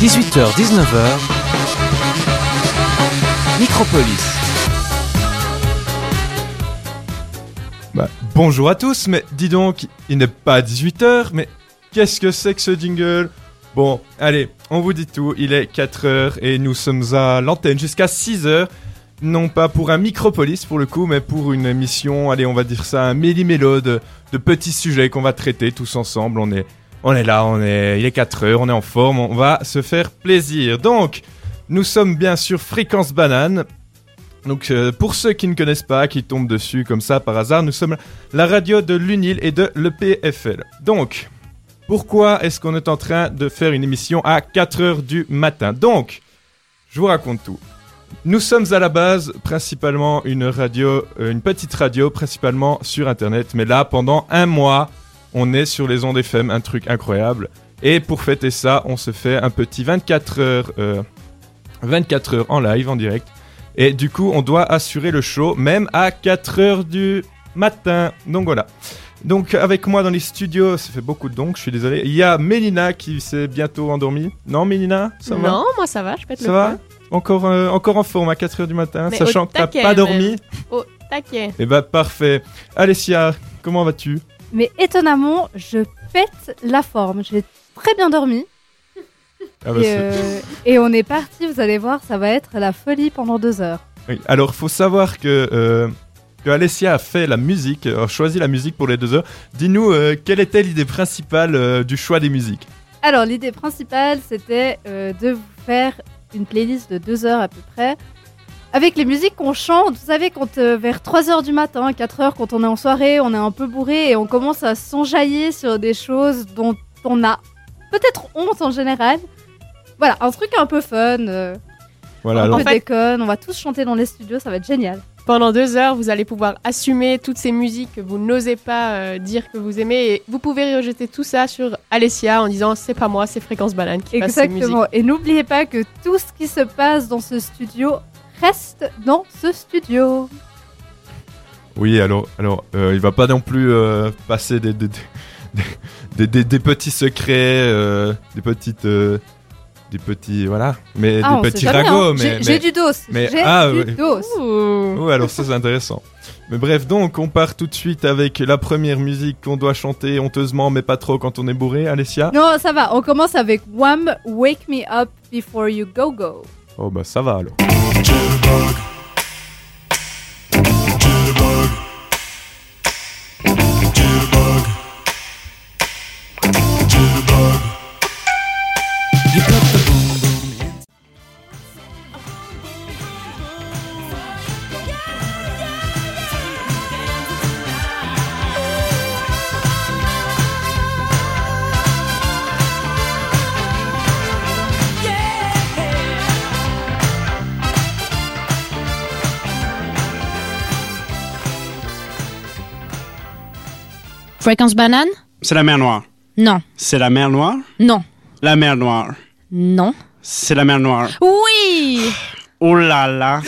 18h-19h, Micropolis. Bah, bonjour à tous, mais dis donc, il n'est pas 18h, mais qu'est-ce que c'est que ce jingle? Bon, allez, on vous dit tout, il est 4h et nous sommes à l'antenne jusqu'à 6h. Non pas pour un micropolis pour le coup, mais pour une émission, allez, on va dire ça, un méli-mélo de, de petits sujets qu'on va traiter tous ensemble. On est, on est là, on est, il est 4h, on est en forme, on va se faire plaisir. Donc, nous sommes bien sûr Fréquence Banane, donc euh, pour ceux qui ne connaissent pas, qui tombent dessus comme ça par hasard, nous sommes la radio de l'UNIL et de l'EPFL. Donc, pourquoi est-ce qu'on est en train de faire une émission à 4h du matin? Donc, je vous raconte tout. Nous sommes à la base principalement une radio, euh, une petite radio principalement sur internet, mais là pendant un mois, on est sur les ondes FM, un truc incroyable. Et pour fêter ça, on se fait un petit 24 heures, euh, 24 heures en live, en direct. Et du coup, on doit assurer le show même à 4 heures du matin. Donc voilà. Donc avec moi dans les studios, ça fait beaucoup de donc, je suis désolé. Il y a Mélina qui s'est bientôt endormie. Non, Mélina Ça va? Non, moi ça va, je pète Ça le va encore, euh, encore en forme à 4 heures du matin, Mais sachant que t'as pas dormi? Oh, taquet. Et bah parfait. Alessia, comment vas-tu? Mais étonnamment, je pète la forme. J'ai très bien dormi. Ah bah, et, euh, et on est parti, vous allez voir, ça va être la folie pendant deux heures. Oui. Alors, faut savoir que, euh, que Alessia a fait la musique, a choisi la musique pour les deux heures. Dis-nous, euh, quelle était l'idée principale du choix des musiques? Alors, l'idée principale, c'était de vous faire une playlist de deux heures à peu près. Avec les musiques qu'on chante, vous savez, quand euh, vers 3 heures du matin, 4 heures, quand on est en soirée, on est un peu bourré et on commence à s'enjailler sur des choses dont on a peut-être honte en général. Voilà, un truc un peu fun, euh, Voilà, un alors, peu fait- déconne, on va tous chanter dans les studios, ça va être génial. Pendant deux heures, vous allez pouvoir assumer toutes ces musiques que vous n'osez pas euh, dire que vous aimez. Et vous pouvez rejeter tout ça sur Alessia en disant c'est pas moi, c'est Fréquence Banane qui passe ces musiques. Exactement. Et n'oubliez pas que tout ce qui se passe dans ce studio reste dans ce studio. oui, alors, alors euh, il va pas non plus euh, passer des, des, des, des- des- des petits secrets, euh, des petites. euh, des petits. Voilà. Mais Ah, des petits jamais, ragots. hein. mais, J'ai du dos. mais- J'ai ah, du dos. Ouh. Alors ça c'est intéressant. Mais bref, donc on part tout de suite avec la première musique qu'on doit chanter honteusement, mais pas trop quand on est bourré, Alessia. Non, ça va. On commence avec Wham! Wake Me Up Before You Go Go. Oh bah ça va alors. Fréquence banane? C'est la mer Noire. Non. C'est la mer Noire? Non. La mer Noire. Non. C'est la mer Noire. Oui Oh là là.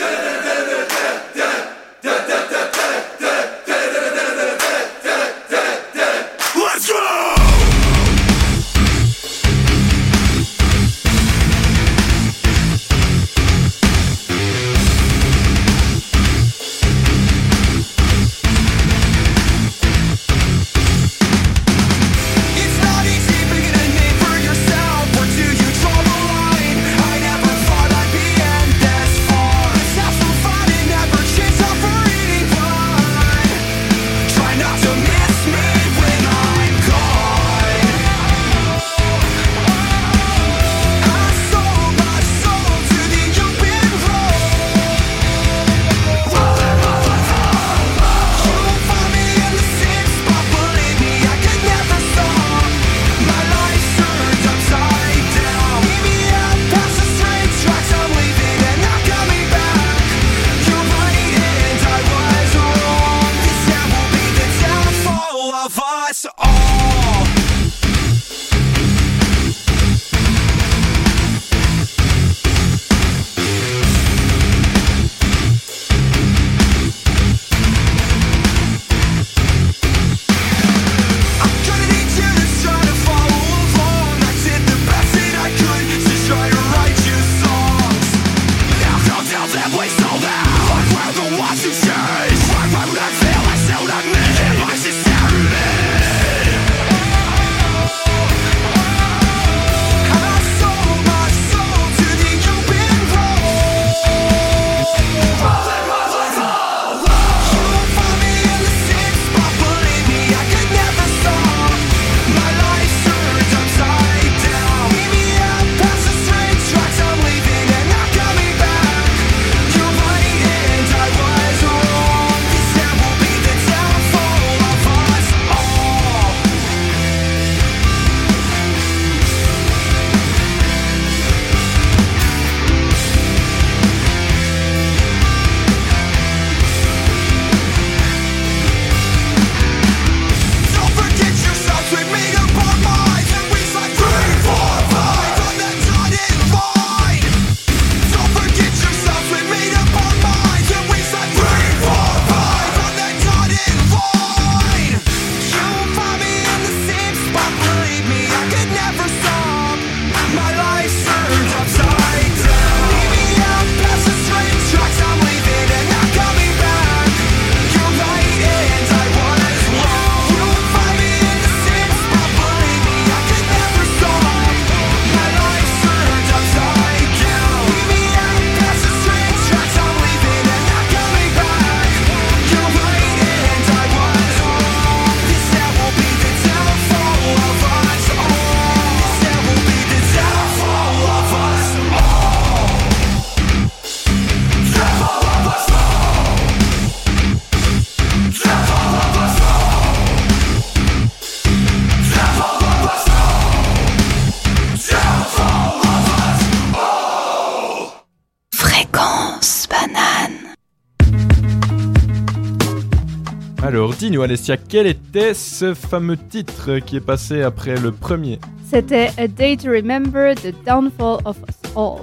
Dis-nous, Alessia, quel était ce fameux titre qui est passé après le premier C'était A Day to Remember the Downfall of Us All.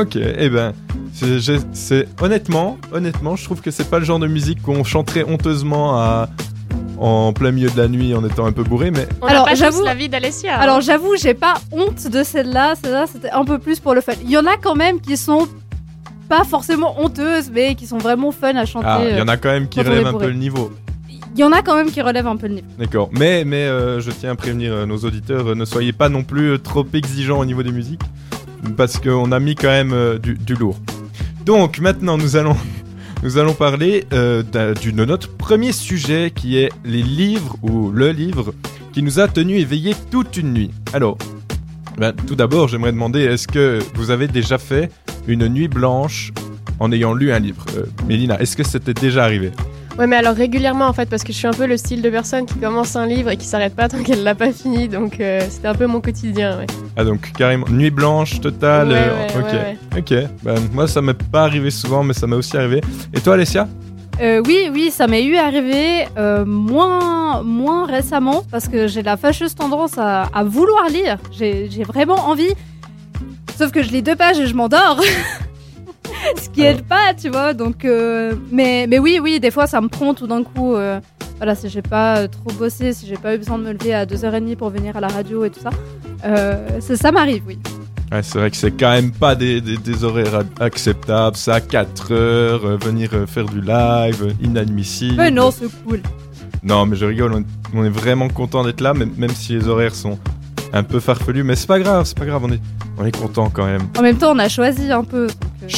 Ok, eh ben, c'est- honnêtement, honnêtement, je trouve que c'est pas le genre de musique qu'on chanterait honteusement à en plein milieu de la nuit en étant un peu bourré, mais On Alors, j'avoue- la vie d'Alessia. Alors j'avoue, j'ai pas honte de celle-là. Celle-là, c'était un peu plus pour le fun. Il y en a quand même qui sont pas forcément honteuses, mais qui sont vraiment fun à chanter. ah, il y en a quand même qui relèvent un peu le niveau. Il y en a quand même qui relèvent un peu le niveau. D'accord, mais mais euh, je tiens à prévenir euh, nos auditeurs, euh, ne soyez pas non plus trop exigeants au niveau des musiques, parce qu'on a mis quand même du, lourd. Donc maintenant nous allons nous allons parler euh, de notre premier sujet qui est les livres ou le livre qui nous a tenu éveillés toute une nuit. Alors, ben, tout d'abord j'aimerais demander est-ce que vous avez déjà fait une nuit blanche en ayant lu un livre? Mélina, est-ce que c'était déjà arrivé? Ouais, mais alors régulièrement en fait, parce que je suis un peu le style de personne qui commence un livre et qui s'arrête pas tant qu'elle l'a pas fini, donc euh, c'était un peu mon quotidien. Ouais. Ah donc carrément nuit blanche totale. Ouais, euh, ouais, ok, ouais, ok. Ben, moi ça m'est pas arrivé souvent, mais ça m'est aussi arrivé. Et toi Alessia? Euh, oui, oui, ça m'est eu arrivé euh, moins, moins récemment parce que j'ai la fâcheuse tendance à, à vouloir lire. J'ai j'ai vraiment envie. Sauf que je lis deux pages et je m'endors. Ce qui aide pas, tu vois. Donc, euh, mais, mais oui, oui, des fois ça me prend tout d'un coup. euh, voilà, si j'ai pas euh, trop bossé, si j'ai pas eu besoin de me lever à 2h30 pour venir à la radio et tout ça. Euh, ça ça m'arrive, oui. Ouais, c'est vrai que c'est quand même pas des, des- des horaires acceptables. Ça à 4 heures, venir faire du live, inadmissible. Mais non, c'est cool. Non, mais je rigole. On, on est vraiment content d'être là, même, même si les horaires sont un peu farfelus. Mais c'est pas grave, c'est pas grave. On est, on est content quand même. En même temps, on a choisi un peu. donc,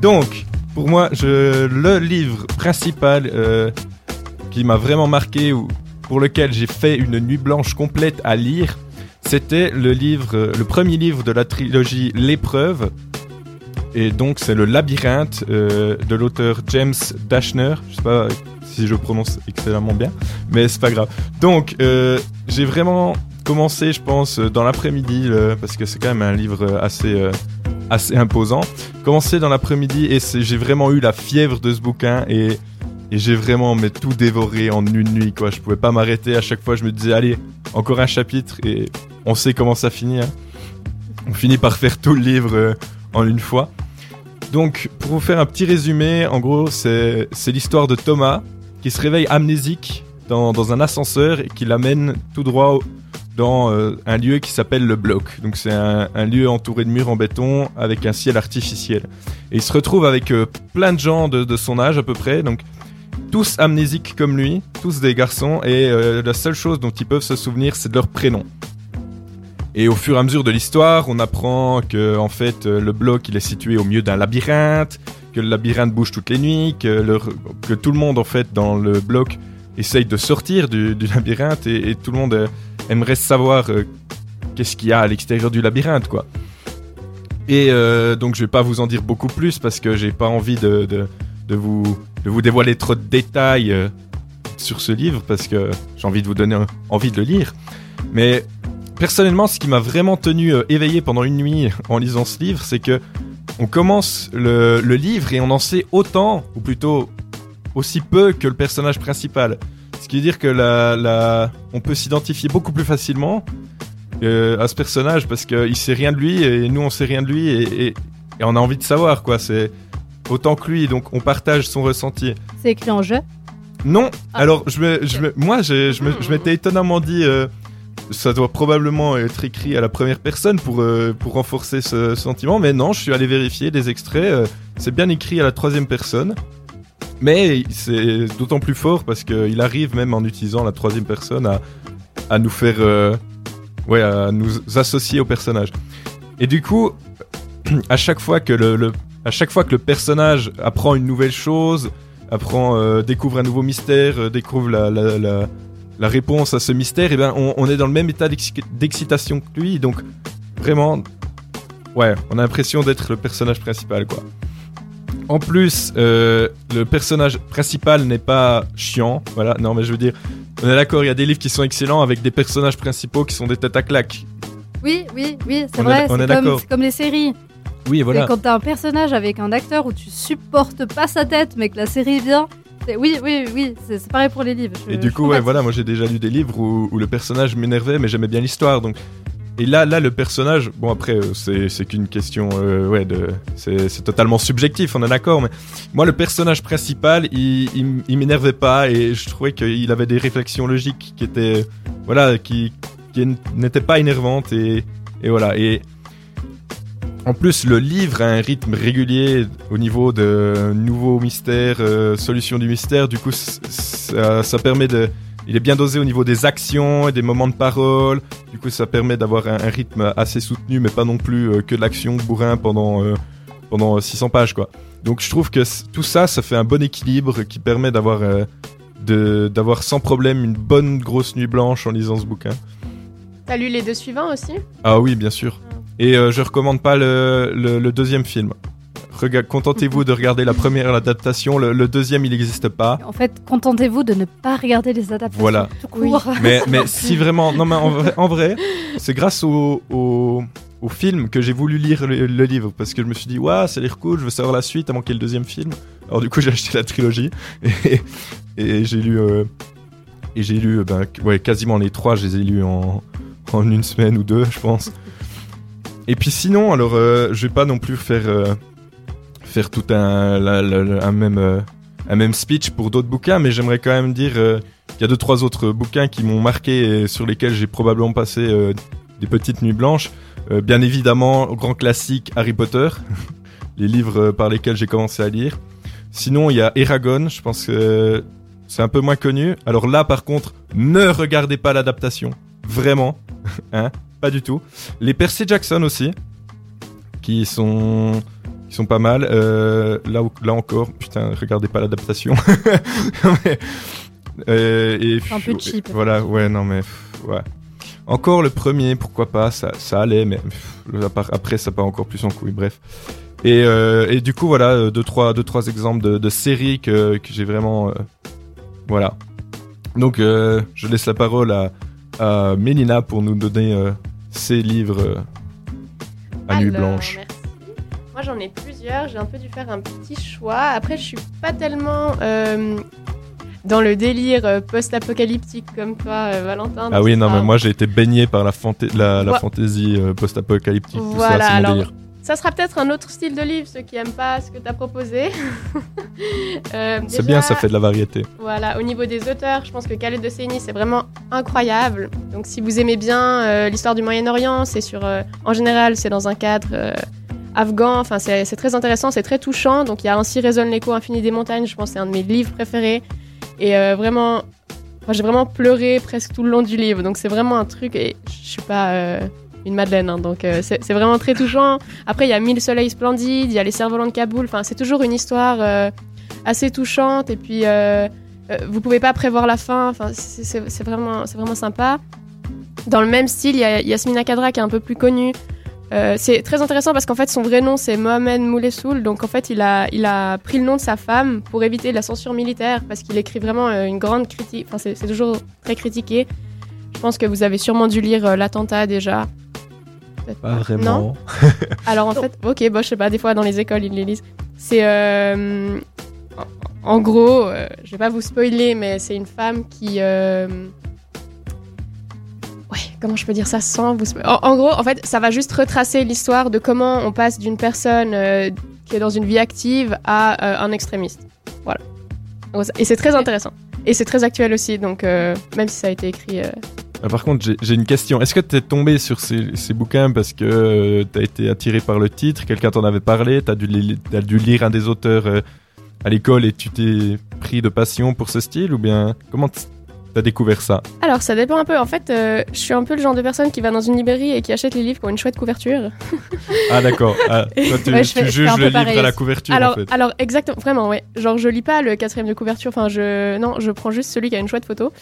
Donc, pour moi, je, le livre principal euh, qui m'a vraiment marqué ou pour lequel j'ai fait une nuit blanche complète à lire, c'était le livre, euh, le premier livre de la trilogie L'épreuve. Et donc, c'est le Labyrinthe euh, de l'auteur James Dashner. Je sais pas si je prononce excellemment bien, mais c'est pas grave. Donc, j'ai vraiment commencé, je pense, dans l'après-midi, parce que c'est quand même un livre assez, assez imposant. Commencé dans l'après-midi et j'ai vraiment eu la fièvre de ce bouquin et, j'ai vraiment mais, tout dévoré en une nuit. Quoi. Je pouvais pas m'arrêter. À chaque fois, je me disais, allez, encore un chapitre et on sait comment ça finit. hein. On finit par faire tout le livre euh, en une fois. Donc, pour vous faire un petit résumé, en gros, c'est c'est l'histoire de Thomas qui se réveille amnésique dans, dans un ascenseur et qui l'amène tout droit au- dans euh, un lieu qui s'appelle le bloc. Donc c'est un, lieu entouré de murs en béton avec un ciel artificiel. Et il se retrouve avec euh, plein de gens de, son âge à peu près, donc tous amnésiques comme lui, tous des garçons, et euh, la seule chose dont ils peuvent se souvenir, c'est de leur prénom. Et au fur et à mesure de l'histoire, on apprend que en fait le bloc il est situé au milieu d'un labyrinthe, que le labyrinthe bouge toutes les nuits, que, que tout le monde en fait dans le bloc essaye de sortir du, labyrinthe et, tout le monde euh, aimerait savoir euh, qu'est-ce qu'il y a à l'extérieur du labyrinthe quoi. Et euh, donc je vais pas vous en dire beaucoup plus parce que j'ai pas envie de, de, de vous, de vous dévoiler trop de détails sur ce livre parce que j'ai envie de vous donner envie de le lire. Mais personnellement, ce qui m'a vraiment tenu euh, éveillé pendant une nuit en lisant ce livre, c'est que on commence le, le livre et on en sait autant, ou plutôt aussi peu que le personnage principal. Ce qui veut dire que la, la, on peut s'identifier beaucoup plus facilement euh, à ce personnage parce qu'il sait rien de lui et nous on sait rien de lui et, et- et on a envie de savoir quoi. C'est autant que lui, donc on partage son ressenti. C'est écrit en jeu? Non, Ah. alors je me, je me- moi je m'étais étonnamment dit, euh, ça doit probablement être écrit à la première personne pour, euh, pour renforcer ce sentiment, mais non, je suis allé vérifier des extraits, euh, c'est bien écrit à la troisième personne, mais c'est d'autant plus fort parce qu'il arrive même en utilisant la troisième personne à, à nous faire, euh, ouais, à nous associer au personnage. Et du coup, à chaque fois que le, à chaque fois que le personnage apprend une nouvelle chose, apprend, euh, découvre un nouveau mystère, euh, découvre la, la, réponse à ce mystère, et ben on, on est dans le même état d'exci- d'excitation que lui, donc vraiment, ouais, on a l'impression d'être le personnage principal, quoi. En plus, euh, le personnage principal n'est pas chiant, voilà, non mais je veux dire, on est d'accord, il y a des livres qui sont excellents avec des personnages principaux qui sont des têtes à claques. Oui, oui, oui, c'est vrai. on est C'est d'accord. comme, c'est comme les séries. Oui, voilà. Et quand t'as un personnage avec un acteur où tu supportes pas sa tête, mais que la série vient. Oui, oui, oui, c'est pareil pour les livres. je- Et du coup, ouais, voilà, moi j'ai déjà lu des livres où, où le personnage m'énervait, mais j'aimais bien l'histoire. Donc, et là, là, le personnage, bon après, euh, c'est qu'une question, euh, ouais, c'est totalement subjectif, on est d'accord. Mais moi, le personnage principal, il, il, m'énervait pas et je trouvais qu'il avait des réflexions logiques qui étaient, voilà, qui, qui n'étaient pas énervantes et, et voilà. Et en plus, le livre a un rythme régulier au niveau de nouveaux mystères, euh, solutions du mystère. Du coup, ça permet de. Il est bien dosé au niveau des actions et des moments de parole. Du coup, ça permet d'avoir un, un rythme assez soutenu, mais pas non plus euh, que de l'action bourrin pendant, euh, pendant 600 pages, quoi. Donc, je trouve que tout ça, ça fait un bon équilibre qui permet d'avoir euh, sans problème une bonne grosse nuit blanche en lisant ce bouquin. T'as lu les deux suivants aussi? Ah oui, bien sûr. Et euh, je recommande pas le, le, le deuxième film. Rega- Contentez-vous de regarder la première adaptation. Le, le deuxième, il n'existe pas. En fait, contentez-vous de ne pas regarder les adaptations. Voilà. Tout court. Mais, mais si vraiment, non mais en vrai, en vrai, c'est grâce au, au, au film que j'ai voulu lire le, le livre parce que je me suis dit, waouh, ça a l'air cool, je veux savoir la suite avant qu'il y ait le deuxième film. Alors du coup, j'ai acheté la trilogie et, et j'ai lu, euh, et j'ai lu, ben, ouais, quasiment les trois, je les ai lus en, en une semaine ou deux, je pense. Et puis sinon, alors, euh, je vais pas non plus faire, euh, faire tout un, même, euh, un même speech pour d'autres bouquins, mais j'aimerais quand même dire. euh, il y a deux trois autres bouquins qui m'ont marqué et sur lesquels j'ai probablement passé euh, des petites nuits blanches. Bien évidemment, grand classique Harry Potter, les livres par lesquels j'ai commencé à lire. Sinon, il y a Eragon, je pense que c'est un peu moins connu. Alors là, par contre, ne regardez pas l'adaptation, vraiment, hein, pas du tout. Les Percy Jackson aussi, qui sont qui sont pas mal. Euh, là, là encore, putain, regardez pas l'adaptation. Euh, et C'est un peu cheap. Voilà, ouais, non mais ouais. Encore le premier, pourquoi pas, ça, ça allait, mais pff, après ça part encore plus en couille, bref. Et, euh, et du coup, voilà, euh, deux trois, deux, trois exemples de, de séries que, que j'ai vraiment. euh, voilà. Donc, euh, je laisse la parole à, à Mélina pour nous donner ses livres à Nuit Blanche. merci. Moi j'en ai plusieurs, j'ai un peu dû faire un petit choix. Après je suis pas tellement euh, dans le délire euh, post-apocalyptique comme toi euh, Valentin. Ah oui, non, mais moi j'ai été baigné par la, fantaisie euh, post-apocalyptique. tout Voilà, ça, c'est mon alors- délire. Ça sera peut-être un autre style de livre, ceux qui aiment pas ce que tu as proposé. Euh, C'est bien, ça fait de la variété. Voilà, au niveau des auteurs, je pense que Khaled de Seini, c'est vraiment incroyable. Donc si vous aimez bien euh, l'histoire du Moyen-Orient, c'est sur... euh, en général, c'est dans un cadre afghan, enfin c'est très intéressant, c'est très touchant. Donc il y a Ainsi résonne l'écho infini des montagnes, je pense c'est un de mes livres préférés. Et euh, vraiment... j'ai vraiment pleuré presque tout le long du livre, donc c'est vraiment un truc, et je suis pas euh, une madeleine, hein, donc euh, c'est vraiment très touchant. Après, il y a Mille soleils splendides, il y a Les cerfs-volants de Kaboul, enfin c'est toujours une histoire assez touchante, et puis vous pouvez pas prévoir la fin, enfin c'est vraiment, vraiment sympa. Dans le même style, il y a Yasmina Kadra qui est un peu plus connue. Euh, c'est très intéressant parce qu'en fait son vrai nom c'est Mohamed Moulessoul, donc en fait il a, il a pris le nom de sa femme pour éviter la censure militaire parce qu'il écrit vraiment euh, une grande critique, enfin c'est toujours très critiqué. Je pense que vous avez sûrement dû lire euh, l'attentat déjà. Pas Non vraiment. alors en fait, ok, bon, je sais pas, des fois dans les écoles ils les lisent. C'est euh, en- gros, je vais pas vous spoiler, mais c'est une femme qui. Comment je peux dire ça sans vous en, gros, en fait, ça va juste retracer l'histoire de comment on passe d'une personne euh, qui est dans une vie active à euh, un extrémiste. Voilà. Et c'est très intéressant. Et c'est très actuel aussi, donc euh, même si ça a été écrit. Ah, par contre, j'ai- une question. Est-ce que t'es tombé sur ces, bouquins parce que t'as été attiré par le titre, quelqu'un t'en avait parlé, t'as t'as dû lire un des auteurs à l'école et tu t'es pris de passion pour ce style ou bien comment t'as découvert ça Alors, ça dépend un peu. En fait, euh, je suis un peu le genre de personne qui va dans une librairie et qui achète les livres qui ont une chouette couverture. Ah d'accord. Ah, toi, tu, Ouais, tu fais juges le livre pareil à la couverture alors, en fait. alors, exactement, vraiment, ouais. Genre, je lis pas le quatrième de couverture. Enfin, je, non, je prends juste celui qui a une chouette photo.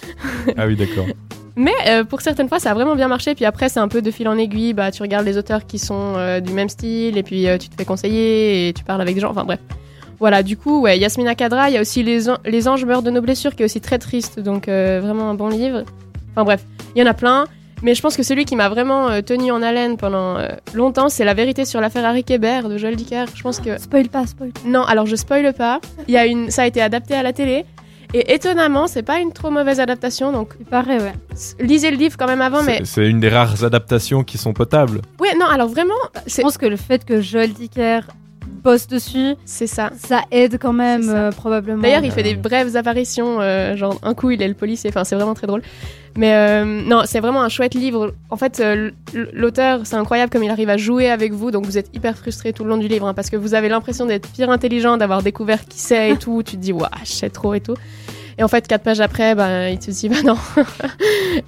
Ah oui d'accord. Mais euh, pour certaines fois, ça a vraiment bien marché. Puis après, c'est un peu de fil en aiguille. Bah, tu regardes les auteurs qui sont euh, du même style, et puis euh, tu te fais conseiller et tu parles avec des gens. Enfin bref. Voilà, du coup, ouais, Yasmina Kadra, il y a aussi les, An- les Anges meurent de nos blessures, qui est aussi très triste, donc euh, vraiment un bon livre. Enfin bref, il y en a plein. Mais je pense que celui qui m'a vraiment euh, tenu en haleine pendant euh, longtemps, c'est La vérité sur l'affaire Harry Kéber de Joël Dicker. Je pense que Spoil pas, spoil pas. non, alors je spoile pas. Il y a une, ça a été adapté à la télé. Et étonnamment, c'est pas une trop mauvaise adaptation, donc Il paraît, ouais. lisez le livre quand même avant. Mais C'est- une des rares adaptations qui sont potables. ouais, non, alors vraiment, Je pense que le fait que Joel Dicker bosse dessus, c'est ça. ça aide quand même, euh, probablement. D'ailleurs, il fait des brèves apparitions, euh, genre un coup il est le policier, enfin c'est vraiment très drôle. Mais euh, non, c'est vraiment un chouette livre. En fait, euh, l'auteur, c'est incroyable comme il arrive à jouer avec vous, donc vous êtes hyper frustré tout le long du livre, hein, parce que vous avez l'impression d'être pire intelligent, d'avoir découvert qui c'est et tout. Tu te dis, waouh, je sais trop et tout. Et en fait, quatre pages après, ben, il te dit, bah non.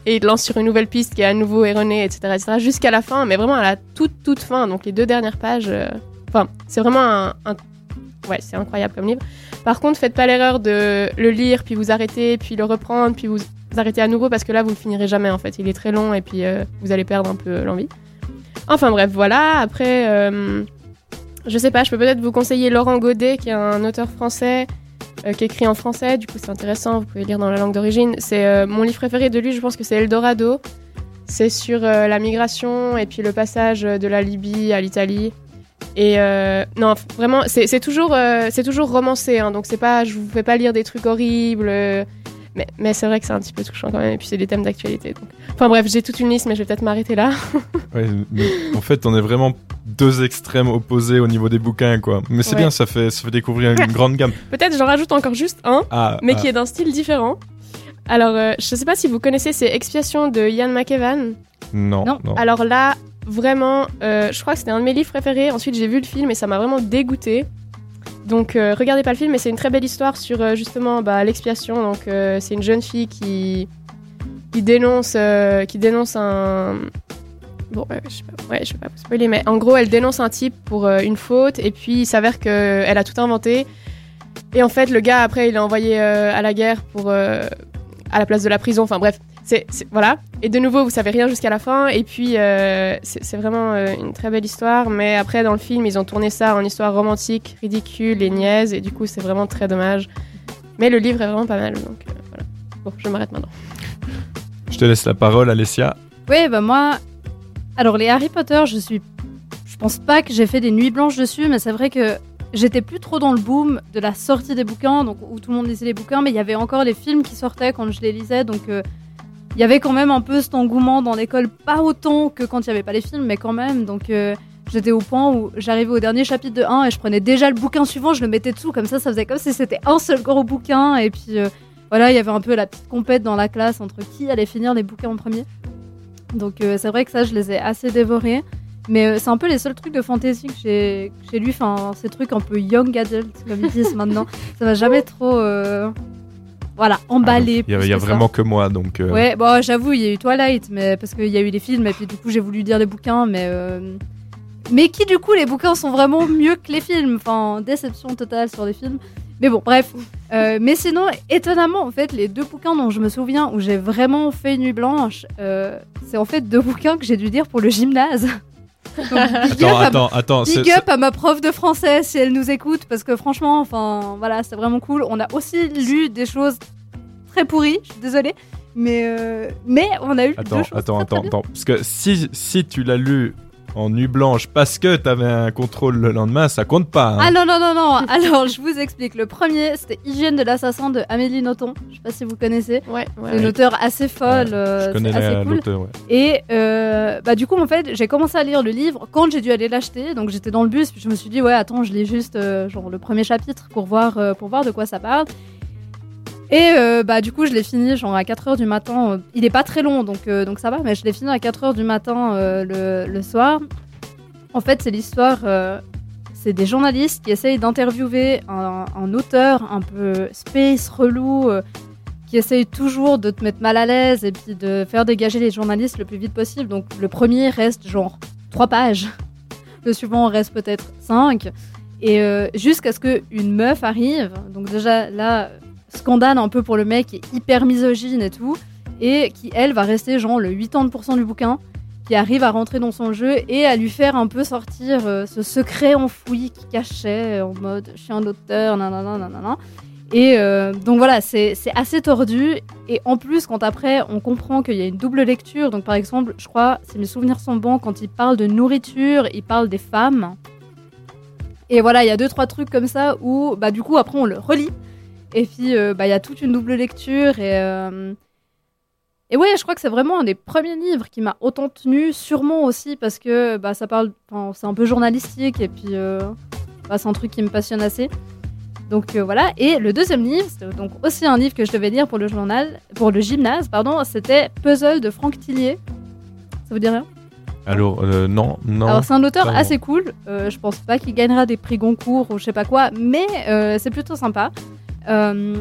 et il te lance sur une nouvelle piste qui est à nouveau erronée, etc., etc., jusqu'à la fin, mais vraiment à la toute, toute fin, donc les deux dernières pages. Euh, Enfin, c'est vraiment un, Ouais, c'est incroyable comme livre. Par contre, faites pas l'erreur de le lire, puis vous arrêter, puis le reprendre, puis vous arrêter à nouveau, parce que là, vous le finirez jamais, en fait. Il est très long, et puis euh, vous allez perdre un peu l'envie. Enfin bref, voilà. Après, euh, je sais pas, je peux peut-être vous conseiller Laurent Godet, qui est un auteur français, euh, qui écrit en français. Du coup, c'est intéressant, vous pouvez lire dans la langue d'origine. C'est euh, mon livre préféré de lui, je pense que c'est Eldorado. C'est sur euh, la migration, et puis le passage de la Libye à l'Italie. Et euh, non, vraiment, c'est c'est toujours, euh, c'est toujours romancé, hein, donc c'est pas, je vous fais pas lire des trucs horribles, euh, mais, mais c'est vrai que c'est un petit peu touchant quand même, et puis c'est des thèmes d'actualité. Enfin bref, j'ai toute une liste, mais je vais peut-être m'arrêter là. Ouais, mais en fait, on est vraiment deux extrêmes opposés au niveau des bouquins, quoi. Mais c'est Ouais. bien, ça fait, ça fait découvrir une grande gamme. Peut-être j'en rajoute encore juste un, Ah, mais ah, qui est d'un style différent. Alors, euh, je sais pas si vous connaissez, c'est Expiation de Ian McEwan. non, Non. non. Alors là, vraiment, euh, je crois que c'était un de mes livres préférés. Ensuite, j'ai vu le film et ça m'a vraiment dégoûté. Donc, euh, regardez pas le film, mais c'est une très belle histoire sur euh, justement bah, l'expiation. Donc, c'est une jeune fille qui, qui dénonce, qui dénonce un. Bon, je sais pas, ouais, je vais pas spoiler, mais en gros, elle dénonce un type pour une faute et puis il s'avère qu'elle a tout inventé. Et en fait, le gars, après, il est envoyé à la guerre pour. à la place de la prison. Enfin, bref, c'est voilà. Et de nouveau, vous savez rien jusqu'à la fin. Et puis, euh, c'est c'est vraiment euh, une très belle histoire. Mais après, dans le film, ils ont tourné ça en histoire romantique, ridicule et niaise. Et du coup, c'est vraiment très dommage. Mais le livre est vraiment pas mal. Donc euh, voilà. Bon, je m'arrête maintenant. Je te laisse la parole, Alessia. Oui, bah moi. Alors, les Harry Potter, je suis. Je pense pas que j'ai fait des nuits blanches dessus, mais c'est vrai que j'étais plus trop dans le boom de la sortie des bouquins, donc où tout le monde lisait les bouquins, mais il y avait encore les films qui sortaient quand je les lisais, donc euh, il y avait quand même un peu cet engouement dans l'école, pas autant que quand il y avait pas les films, mais quand même. Donc euh, j'étais au point où j'arrivais au dernier chapitre de 1 et je prenais déjà le bouquin suivant, je le mettais dessous, comme ça, ça faisait comme si c'était un seul gros bouquin, et puis euh, voilà, il y avait un peu la petite compète dans la classe entre qui allait finir les bouquins en premier. Donc euh, c'est vrai que ça, je les ai assez dévorés. Mais c'est un peu les seuls trucs de fantasy que j'ai que j'ai lu. Enfin, ces trucs un peu young adult, comme ils disent maintenant. Ça m'a jamais trop. Voilà, emballé. Il y a, plus il y a ça. vraiment que moi, donc. euh, Ouais, bon, j'avoue, il y a eu Twilight, mais parce qu'il y a eu les films, et puis du coup, j'ai voulu lire les bouquins, mais. euh, Mais qui, du coup, les bouquins sont vraiment mieux que les films? Enfin, déception totale sur les films. Mais bon, bref. Euh, mais sinon, étonnamment, en fait, les deux bouquins dont je me souviens où j'ai vraiment fait nuit blanche, c'est en fait deux bouquins que j'ai dû lire pour le gymnase. Donc, big, Attends, up, à, attends, attends. c'est- big up à ma prof de français si elle nous écoute, parce que franchement, enfin, voilà, c'est vraiment cool. On a aussi lu des choses très pourries, je suis désolée. Mais, euh, mais on a eu Attends, deux choses attends, très, très attends, bien. attends. Parce que si, si tu l'as lu en nuit blanche parce que t'avais un contrôle le lendemain, ça compte pas. hein. Ah non, non, non, non. Alors, je vous explique. Le premier, c'était Hygiène de l'assassin de Amélie Nothomb. Je sais pas si vous connaissez. Ouais, ouais. C'est une auteure assez folle. euh, Je connais assez cool. ouais. Et euh, bah, du coup, en fait, j'ai commencé à lire le livre quand j'ai dû aller l'acheter. Donc, j'étais dans le bus. Puis, je me suis dit, ouais, attends, je lis juste euh, genre, le premier chapitre pour voir, euh, pour voir de quoi ça parle. Et euh, bah, du coup, je l'ai fini genre à 4h du matin. Euh, Il est pas très long, donc, euh, donc ça va. Mais je l'ai fini à 4h du matin le, le soir. En fait, c'est l'histoire. c'est des journalistes qui essayent d'interviewer un, un auteur un peu space, relou, qui essaye toujours de te mettre mal à l'aise et puis de faire dégager les journalistes le plus vite possible. Donc le premier reste genre trois pages, le suivant reste peut-être cinq, et jusqu'à ce qu'une meuf arrive. Donc déjà là, scandale un peu pour le mec qui est hyper misogyne et tout, et qui elle va rester genre le 80% du bouquin qui arrive à rentrer dans son jeu et à lui faire un peu sortir euh, ce secret enfoui qui cachait en mode je suis un auteur, nanana, nanana. Et euh, donc voilà, c'est assez tordu. Et en plus, quand après on comprend qu'il y a une double lecture, donc par exemple, je crois, si mes souvenirs sont bons, quand il parle de nourriture, il parle des femmes. Et voilà, il y a deux, trois trucs comme ça où, bah, du coup, après on le relit. Et puis, euh, bah, il y a toute une double lecture. Et, euh, et ouais, je crois que c'est vraiment un des premiers livres qui m'a autant tenu, sûrement aussi parce que bah, ça parle, c'est un peu journalistique et puis euh, bah, c'est un truc qui me passionne assez. Donc euh, voilà. Et le deuxième livre, c'était donc aussi un livre que je devais lire pour le journal, pour le gymnase, pardon. C'était Puzzle de Franck Tillier. Ça vous dit rien? Alors, euh, non, non. Alors c'est un auteur assez cool. Euh, je pense pas qu'il gagnera des prix Goncourt ou je sais pas quoi, mais c'est plutôt sympa. Euh,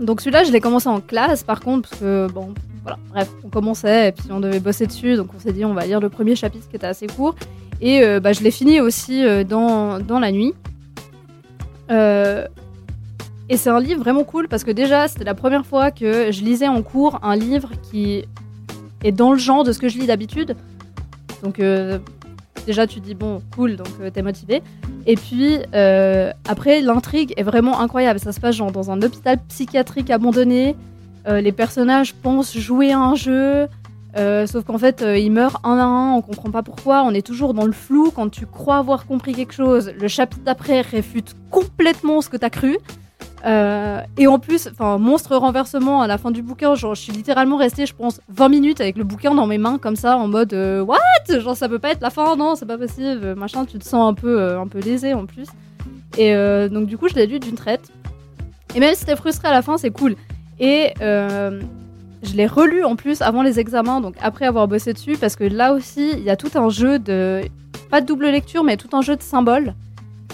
donc celui-là, je l'ai commencé en classe, par contre, parce que bon, voilà, bref, on commençait et puis on devait bosser dessus, donc on s'est dit on va lire le premier chapitre qui était assez court. Et euh, bah, je l'ai fini aussi euh, dans, dans la nuit. Et c'est un livre vraiment cool parce que déjà, c'était la première fois que je lisais en cours un livre qui est dans le genre de ce que je lis d'habitude. Donc déjà, tu dis bon, cool, donc euh, t'es motivé. Et puis euh, après, l'intrigue est vraiment incroyable. Ça se passe genre dans un hôpital psychiatrique abandonné. Euh, les personnages pensent jouer à un jeu. sauf qu'en fait, ils meurent un à un, on comprend pas pourquoi. On est toujours dans le flou quand tu crois avoir compris quelque chose. Le chapitre d'après réfute complètement ce que t'as cru. Euh, et en plus, enfin, monstre renversement à la fin du bouquin, genre, je suis littéralement restée, je pense, 20 minutes avec le bouquin dans mes mains, comme ça, en mode euh, What? Genre, ça peut pas être la fin, non, c'est pas possible, machin, tu te sens un peu, euh, un peu lésé en plus. Et donc, du coup, je l'ai lu d'une traite. Et même si t'es frustré à la fin, c'est cool. Et je l'ai relu en plus avant les examens, donc après avoir bossé dessus, parce que là aussi, il y a tout un jeu de. Pas de double lecture, mais tout un jeu de symboles.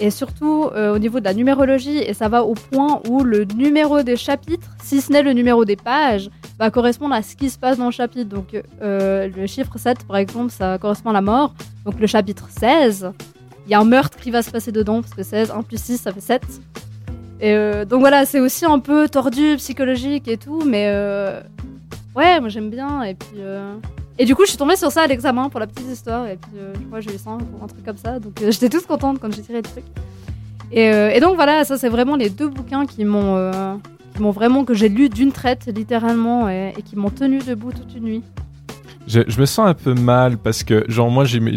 Et surtout euh, au niveau de la numérologie, et ça va au point où le numéro des chapitres, si ce n'est le numéro des pages, va correspondre à ce qui se passe dans le chapitre. Donc euh, le chiffre 7, par exemple, ça correspond à la mort. Donc le chapitre 16, il y a un meurtre qui va se passer dedans, parce que 16, 1 plus 6, ça fait 7. Et euh, donc voilà, c'est aussi un peu tordu, psychologique et tout, mais ouais, moi j'aime bien. Et puis. Et du coup, je suis tombée sur ça à l'examen pour la petite histoire. Et puis, euh, je crois que j'ai eu 5 ou un truc comme ça. Donc, euh, j'étais toute contente quand j'ai tiré le truc. Et, euh, et donc, voilà, ça, c'est vraiment les deux bouquins qui m'ont euh, m'ont vraiment, que j'ai lu d'une traite, littéralement, et, et qui m'ont tenu debout toute une nuit. Je, je me sens un peu mal parce que, genre, moi, j'ai mes-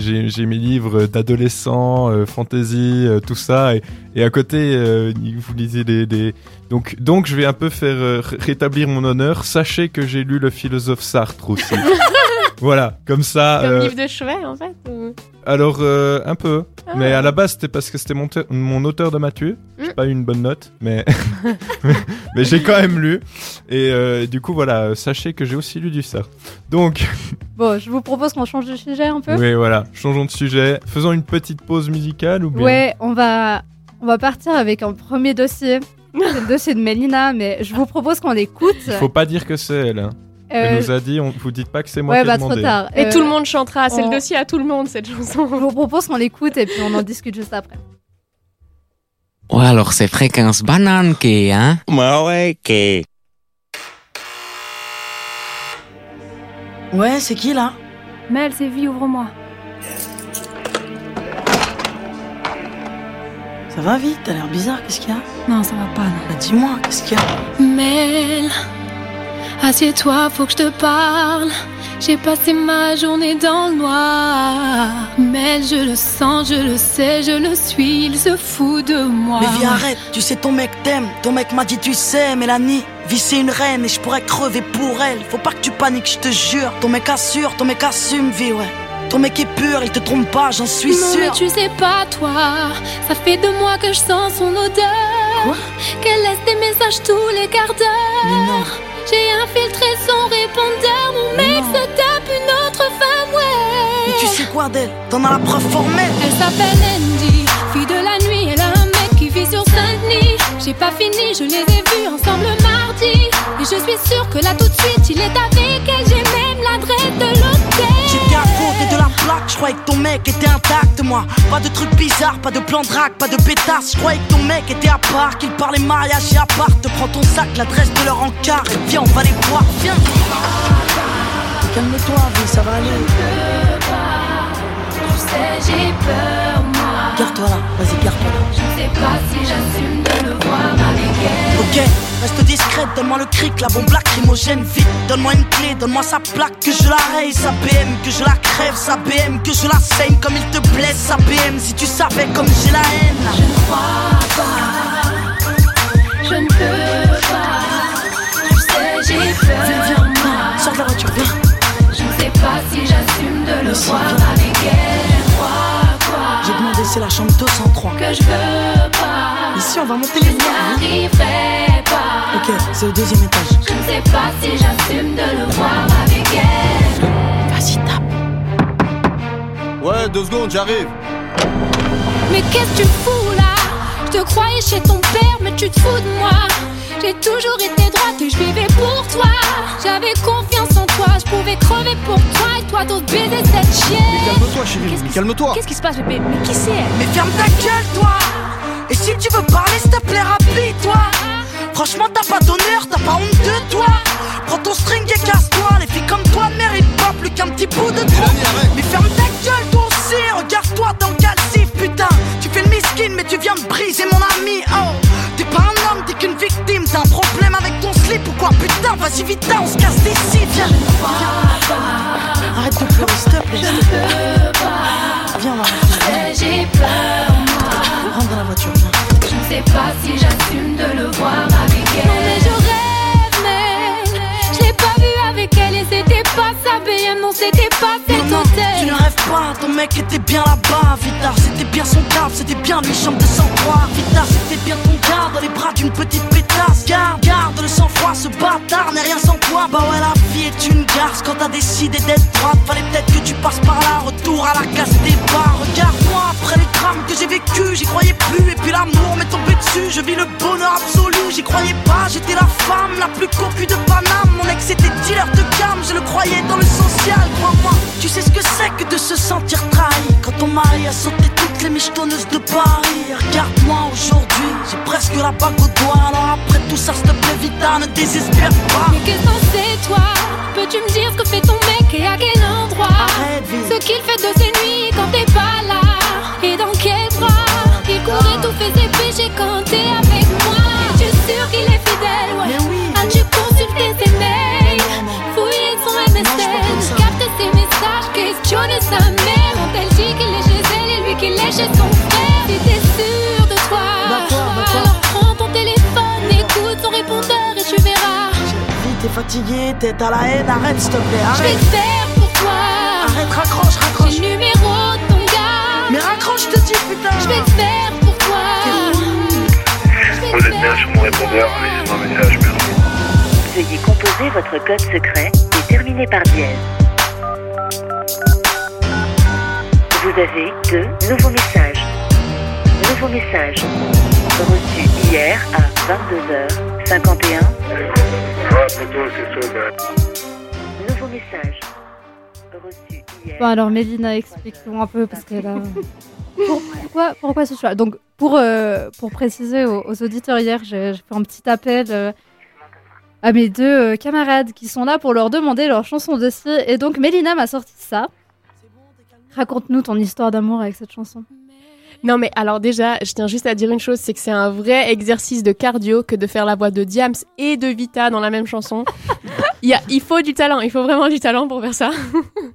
livres d'adolescents, euh, fantasy, euh, tout ça, et, et à côté, euh, vous lisez des, des... Donc, donc, je vais un peu faire ré- rétablir mon honneur. Sachez que j'ai lu le philosophe Sartre aussi. voilà, comme ça. Comme euh, livre de chevet, en fait. ou- alors, euh, un peu. Ah. Mais à la base, c'était parce que c'était mon, mon auteur de Mathieu. J'ai Mm. pas eu une bonne note, mais, mais, mais j'ai quand même lu. Et euh, du coup, voilà, euh, sachez que j'ai aussi lu du Sartre. Donc, Bon, je vous propose qu'on change de sujet un peu. oui, voilà, changeons de sujet. Faisons une petite pause musicale ou bien Ouais, on va, on va partir avec un premier dossier. C'est le dossier de Mélina, mais je vous propose qu'on l'écoute. Il faut pas dire que c'est elle. hein. Elle Euh, nous a dit, on vous dites pas que c'est moi ouais, qui ai bah trop tard. Et Euh, tout le monde chantera. C'est on- le dossier à tout le monde, cette chanson. Je vous propose qu'on l'écoute et puis on en discute juste après. Ouais, alors c'est fréquence banane qui, hein? Bah ouais, que. Ouais, c'est qui là? Mel, c'est vie, ouvre-moi. Ça va vite, t'as l'air bizarre, qu'est-ce qu'il y a? Non, ça va pas, non. Bah dis-moi, qu'est-ce qu'il y a? Mel, assieds-toi, faut que je te parle. J'ai passé ma journée dans le noir. Mel, je le sens, je le sais, je le suis, il se fout de moi. Mais viens, arrête, tu sais ton mec t'aime, ton mec m'a dit tu sais, Mélanie, vie c'est une reine et je pourrais crever pour elle. Faut pas que tu paniques, je te jure. Ton mec assure, ton mec assume, vie, ouais. Ton mec est pur, il te trompe pas, j'en suis non, mais tu sais pas, toi. Ça fait deux mois que je sens son odeur. Quoi Qu'elle laisse des messages tous les quarts d'heure. J'ai infiltré son répondeur. Mon Mais mec non. se tape une autre femme, ouais. mais tu sais quoi d'elle T'en as la preuve formelle. Elle s'appelle Andy, fille de la nuit. Elle a un mec qui vit sur Saint-Denis. J'ai pas fini, je les ai vus ensemble mardi. Et je suis sûre que là tout de suite, il est avec elle. J'ai même l'adresse de l'hôtel. Je croyais que ton mec était intact, moi. Pas de trucs bizarres, pas de plan de drague, pas de pétasse. Je croyais que ton mec était à part, qu'il parlait mariage et à part. Te prends ton sac, l'adresse de leur encart, viens, on va les voir, viens. Calme-toi, vie, ça va aller. Tu sais, j'ai peur, moi. Garde-toi là, vas-y, garde-toi là. Je sais pas si j'assume de le voir avec elle. Ok, donne-moi le cric, la bombe lacrymogène, vite. Donne-moi une clé, donne-moi sa plaque, que je la raye, sa BM, que je la crève, sa BM, que je la saigne comme il te blesse, sa BM. Si tu savais comme j'ai la haine. Je ne crois pas, je ne peux pas. Tu sais, j'ai peur. Viens, viens, viens, sors de la voiture, viens. Je ne sais pas si j'assume de le si, voir avec elle. C'est la chambre 203. que je veux pas. Ici, on va monter Je les n'y voies. arriverai pas. Ok, c'est au deuxième étage. Je ne sais pas si j'assume de le voir avec elle. Vas-y, tape. Ouais, deux secondes, j'arrive. Mais qu'est-ce que tu fous là? Je te croyais chez ton père, mais tu te fous de moi. J'ai toujours été droite et je vivais pour toi. J'avais confiance en toi, je pouvais crever pour toi et toi d'autres baiser cette chienne. Calme-toi, chérie. Qui- Calme-toi. Qu'est-ce qui se passe, bébé? Mais qui c'est elle? Mais ferme ta gueule, toi. Et si tu veux parler, s'il te plaît, rapide-toi Franchement, t'as pas d'honneur, t'as pas honte de toi. Prends ton string et casse-toi. Les filles comme toi ne méritent pas plus qu'un petit bout de trop Mais ferme ta gueule, toi aussi. Regarde-toi dans le calcif, putain. Tu fais le miskin, mais tu viens de briser mon ami, oh quoi, putain Vas-y, vite, on se casse d'ici, viens Arrête de pleurer, s'il te plaît, plaît. Viens, on va J'ai peur, moi. Rentre dans la voiture, viens Je ne sais pas si j'assume de le voir avec elle. Non, mais je rêve, mais je l'ai pas vu avec elle et c'était pas sa BM, non, c'était pas cet Non, non, tu ne hôtel. Ton mec était bien là-bas Vita, c'était bien son cadre, c'était bien lui, chambre de sang-froid Vita, c'était bien ton gars dans les bras d'une petite pétasse. Garde, garde le sang-froid, ce bâtard n'est rien sans toi. Bah ouais, la vie est une garce. Quand t'as décidé d'être droite Fallait peut-être que tu passes par là, retour à la case des bars. Regarde-moi, après les drames que j'ai vécu, j'y croyais plus Et puis l'amour m'est tombé dessus, je vis le bonheur absolu. J'y croyais pas, j'étais la femme la plus cocu de Paname. Mon ex était dealer de gamme, je le croyais dans le social. Crois-moi, tu sais ce que c'est que de se sentir trahi Quand ton mari a sauté toutes les michetonneuses de Paris. Regarde-moi aujourd'hui, j'ai presque la bague au doigt. Alors après tout ça, s'il te plaît, Vita, ne désespère pas. Mais qu'est-ce que c'est, toi? Peux-tu me dire ce que fait ton mec et à quel endroit? Arrête, Ce qu'il fait de ses nuits quand t'es pas là. Et dans quel bras? Il courait tout fait ses péchés quand t'es avec questionné sa mère Quand elle dit qu'il est chez elle et lui qu'il est chez son frère. Si t'es sûr de toi Alors prends ton téléphone, écoute son répondeur et tu verras. Vite, t'es fatigué, t'es à la haine, arrête s'il te plaît, Je vais faire pour toi. Arrête, raccroche, J'ai raccroche le numéro de ton gars. Mais raccroche, je te dis, putain. Je vais te faire pour toi. Vous êtes bien sur mon répondeur, laissez-moi un message, merci. Veuillez composer votre code secret et terminer par dièse. Vous avez deux nouveaux messages. Nouveau message reçu hier à 22h51. Ouais, plutôt, c'est ça, ben. Nouveau message reçu hier. Bon alors Mélina, explique-nous un peu parce que là... Pour- pourquoi, pourquoi ce choix? Donc pour, euh, pour préciser aux, aux auditeurs hier, j'ai fait un petit appel euh, à mes deux euh, camarades qui sont là pour leur demander leur chanson dossier. Et donc Mélina m'a sorti ça. Raconte-nous ton histoire d'amour avec cette chanson. Non, mais alors déjà, je tiens juste à dire une chose, c'est que c'est un vrai exercice de cardio que de faire la voix de Diams et de Vita dans la même chanson. il, y a, il faut du talent, il faut vraiment du talent pour faire ça.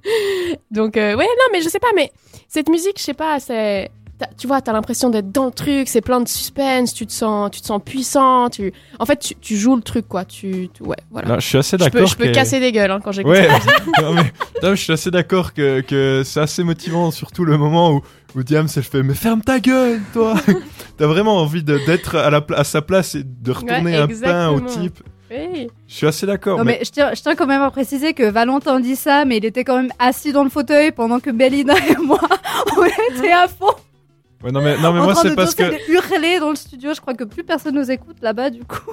Donc, euh, ouais, non, mais je sais pas, mais cette musique, je sais pas, c'est... t'as- Tu vois, t'as l'impression d'être dans le truc, c'est plein de suspense, tu te sens, tu te sens puissant, tu... En fait, tu, tu joues le truc, quoi, tu... tu- ouais, voilà. Non, je suis assez d'accord. je peux que- casser des gueules hein, quand j'écoute Ouais, ça. non, mais, non, je suis assez d'accord que, que c'est assez motivant, surtout le moment où, où Diams elle fait Mais ferme ta gueule, toi T'as vraiment envie de- d'être à, la à sa place et de retourner Ouais, un pain au type. Oui. Je suis assez d'accord. Mais- mais je tiens, je tiens quand même à préciser que Valentin dit ça, mais il était quand même assis dans le fauteuil pendant que Mélina et moi, on était à fond Ouais, non, mais, non, mais en moi, train c'est de parce danser, que, de hurler dans le studio. Je crois que plus personne nous écoute là-bas du coup.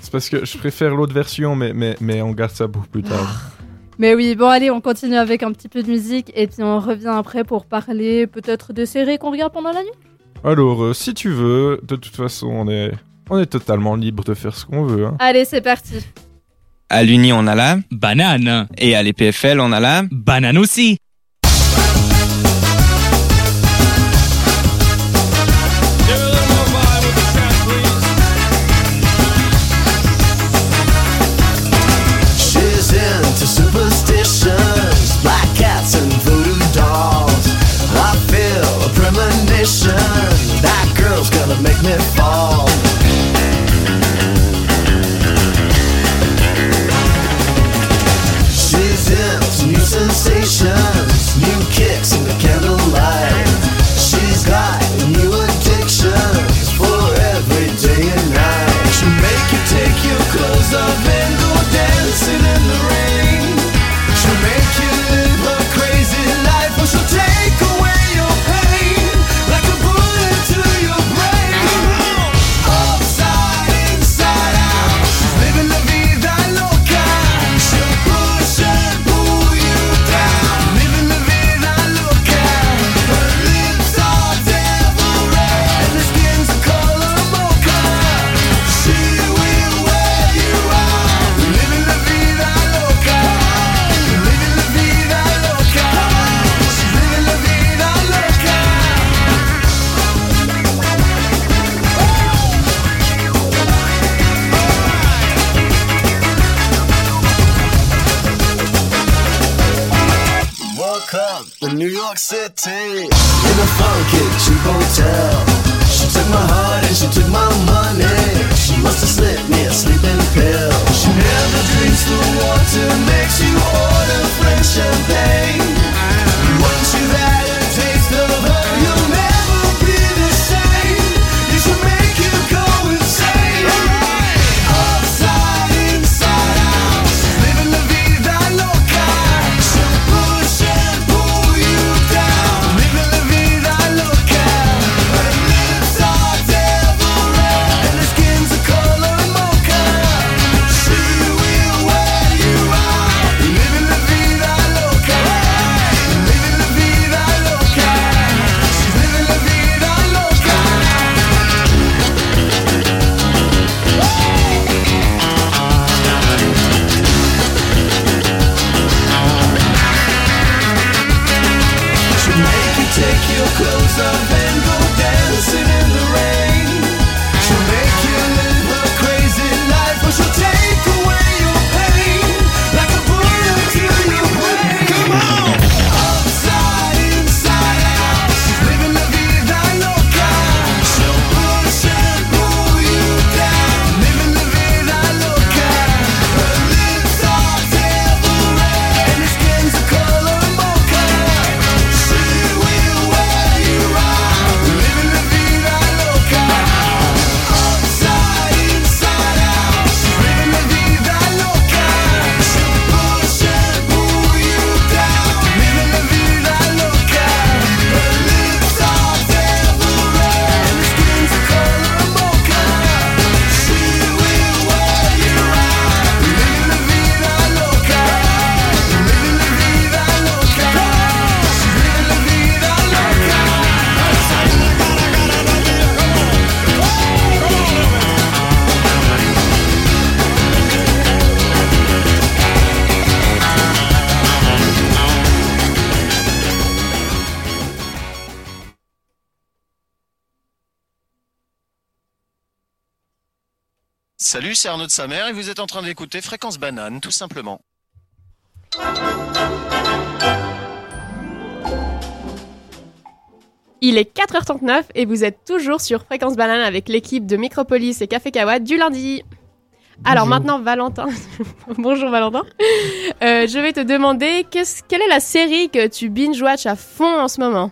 c'est parce que je préfère l'autre version, mais, mais, mais on garde ça pour plus tard. Mais oui, bon allez, on continue avec un petit peu de musique et puis on revient après pour parler peut-être des séries qu'on regarde pendant la nuit. Alors, euh, si tu veux, de toute façon, on est, on est totalement libre de faire ce qu'on veut. Hein. Allez, c'est parti. À l'Uni, on a la banane. Et à l'EPFL, on a la banane aussi. In New York City Salut, c'est Arnaud de sa mère et vous êtes en train d'écouter Fréquence Banane, tout simplement. Il est 4h39 et vous êtes toujours sur Fréquence Banane avec l'équipe de Micropolis et Café Kawa du lundi. Alors maintenant, Valentin. Bonjour Valentin. Euh, je vais te demander quelle est la série que tu binge-watch à fond en ce moment?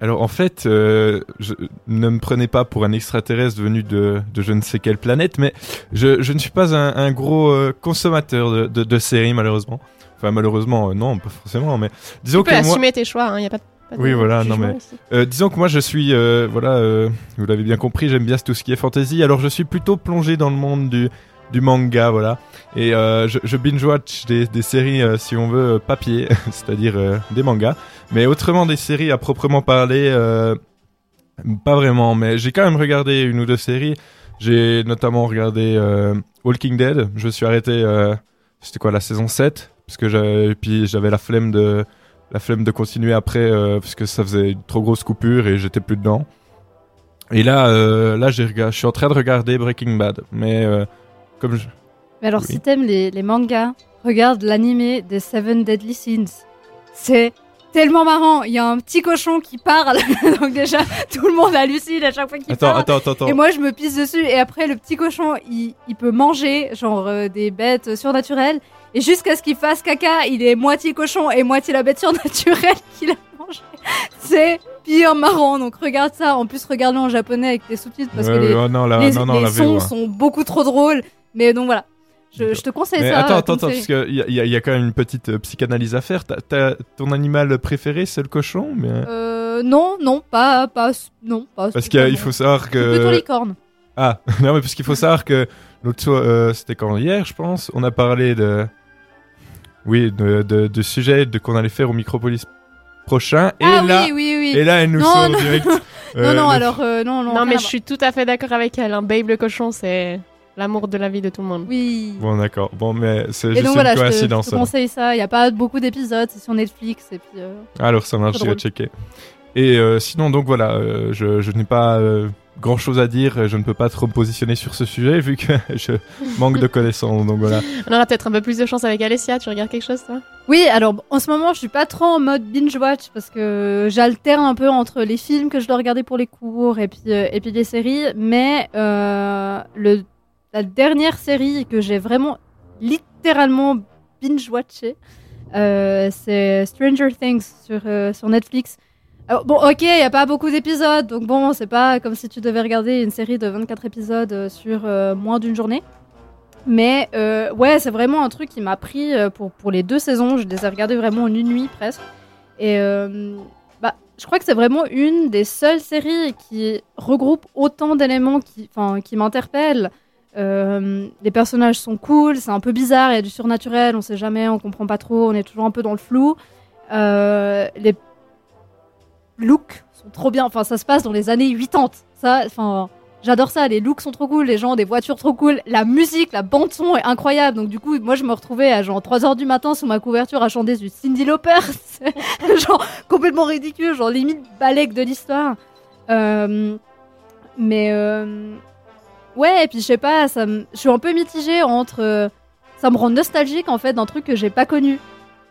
Alors en fait, euh, je, ne me prenez pas pour un extraterrestre venu de, de je ne sais quelle planète, mais je, je ne suis pas un, un gros euh, consommateur de, de, de séries malheureusement. Enfin malheureusement, euh, non, pas forcément, mais disons Tu peux que moi... assumer tes choix, il n'y a pas de. pas Oui, voilà, non mais euh, disons que moi je suis, euh, voilà, euh, vous l'avez bien compris, j'aime bien tout ce qui est fantasy. Alors je suis plutôt plongé dans le monde du du manga, voilà, et euh, je, je binge watch des, séries, euh, si on veut, euh, papier, c'est-à-dire des mangas, mais autrement des séries à proprement parler, pas vraiment. Mais j'ai quand même regardé une ou deux séries. J'ai notamment regardé Walking Dead. Je me suis arrêté, c'était quoi, la saison 7 parce que j'avais, puis j'avais la flemme de la flemme de continuer après parce que ça faisait une trop grosse coupure et j'étais plus dedans. Et là, là, je suis en train de regarder Breaking Bad, mais comme je... Mais alors, Oui. si t'aimes les, les mangas, regarde l'animé des Seven Deadly Sins. C'est tellement marrant. Il y a un petit cochon qui parle, donc déjà tout le monde hallucine à chaque fois qu'il parle. attends, attends, attends. Et moi je me pisse dessus et après le petit cochon il, il peut manger genre euh, des bêtes surnaturelles et jusqu'à ce qu'il fasse caca il est moitié cochon et moitié la bête surnaturelle qu'il a mangé. C'est pire marrant donc regarde ça. En plus regarde-le en japonais avec les sous-titres parce Ouais, que les, oh non, les, non, non, les la sons VO, hein. sont beaucoup trop drôles. Mais donc voilà. Je, je te conseille Mais ça. attends, euh, attends, attends, parce qu'il y, y a- il y a quand même une petite euh, psychanalyse à faire. Ton animal préféré, c'est le cochon mais... Euh, non, non, pas, pas, non, pas. Parce qu'il faut savoir C'est plutôt que... licorne. Ah, non, mais parce qu'il faut savoir que l'autre soir, euh, c'était quand hier, je pense, on a parlé de. Oui, de, de, de sujet de, qu'on allait faire au Micropolis prochain. Et ah là, oui, oui, oui. Et là, elle nous non, sort non. direct. non, euh, non, le- alors, euh, non, non. Non, mais je suis tout à fait d'accord avec elle. Un Babe le cochon, c'est l'amour de la vie de tout le monde. Oui. Bon, d'accord. Bon, mais c'est juste donc une voilà, je te, je coïncidence. te alors. conseille ça. Il n'y a pas beaucoup d'épisodes, c'est sur Netflix. Et puis, euh, Alors, ça marche, j'irai checker. Et euh, sinon, donc voilà, euh, je, je n'ai pas grand chose à dire. Je ne peux pas trop me positionner sur ce sujet vu que je manque de connaissances. Donc voilà. On aura peut-être un peu plus de chance avec Alessia. Tu regardes quelque chose, toi? Oui, alors en ce moment, je suis pas trop en mode binge watch parce que j'alterne un peu entre les films que je dois regarder pour les cours et puis euh, et puis les séries. Mais euh, le la dernière série que j'ai vraiment littéralement binge watché, euh, c'est Stranger Things sur euh, Netflix. Bon, ok, il y a pas beaucoup d'épisodes, donc bon, c'est pas comme si tu devais regarder une série de 24 épisodes euh, sur moins d'une journée. Mais ouais, c'est vraiment un truc qui m'a pris pour, pour les deux saisons. Je les ai regardées vraiment en une nuit presque. Et bah, je crois que c'est vraiment une des seules séries qui regroupe autant d'éléments qui, qui m'interpellent. Euh, les personnages sont cool, c'est un peu bizarre, il y a du surnaturel, on sait jamais, on comprend pas trop, on est toujours un peu dans le flou. Euh, les looks sont trop bien, enfin ça se passe dans les années 80. Ça, enfin, j'adore ça, les looks sont trop cool, les gens ont des voitures trop cool, la musique, la bande son est incroyable. Donc du coup, moi je me retrouvais à genre 3h du matin sous ma couverture à chanter du Cindy Lauper. Genre complètement ridicule, genre limite balèque de l'histoire. Euh, mais ouais, et puis je sais pas, ça me- je suis un peu mitigée entre euh, ça me rend nostalgique en fait d'un truc que j'ai pas connu.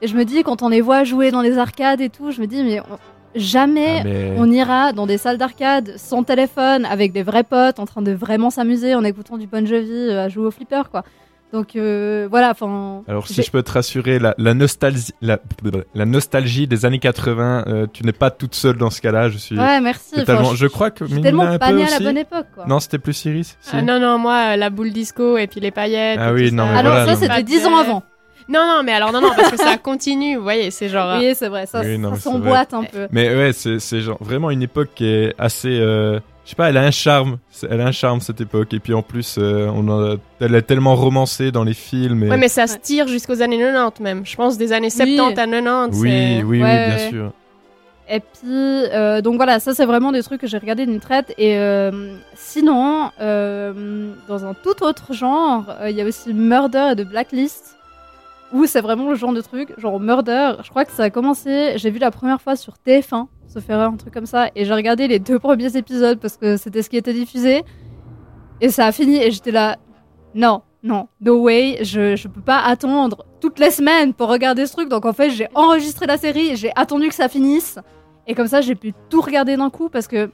Et je me dis quand on les voit jouer dans les arcades et tout, je me dis mais on- jamais Ah, mais- on ira dans des salles d'arcade sans téléphone avec des vrais potes en train de vraiment s'amuser en écoutant du Bon Jovi euh, à jouer au flipper quoi. Donc euh, voilà, enfin. Alors si je peux te rassurer, la, la nostalgie, la, la nostalgie des années 80, euh, tu n'es pas toute seule dans ce cas-là. Je suis Ouais, merci. totalement. Enfin, je crois que je suis tellement pas née à la bonne époque, quoi. Non, c'était plus si Ah, Non, non, moi, euh, la boule disco et puis les paillettes. Ah oui, non, ça. mais Alors, voilà, ça, c'était 10 ans avant. Non, non, mais alors, non, non, parce que ça continue, vous voyez, c'est genre. Oui, c'est vrai, ça, Oui, non, ça s'emboîte un peu. Mais ouais, c'est c'est genre vraiment une époque qui est assez. euh, je sais pas, elle a un charme. Elle a un charme cette époque. Et puis en plus, euh, on a, elle est tellement romancée dans les films. Et... Ouais, mais ça se tire jusqu'aux années 90 même. Je pense des années 70 à 90. Oui, oui, oui, Ouais, bien ouais. sûr. Et puis, euh, donc voilà, ça c'est vraiment des trucs que j'ai regardé d'une traite. Et euh, sinon, euh, dans un tout autre genre, euh, il y a aussi Murder et de Blacklist, où c'est vraiment le genre de truc, genre Murder, je crois que ça a commencé, j'ai vu la première fois sur TF1, sauf erreur, un truc comme ça, et j'ai regardé les deux premiers épisodes parce que c'était ce qui était diffusé. Et ça a fini, et j'étais là, non, non, no way, je, je peux pas attendre toutes les semaines pour regarder ce truc. Donc en fait, j'ai enregistré la série, j'ai attendu que ça finisse. Et comme ça, j'ai pu tout regarder d'un coup parce que.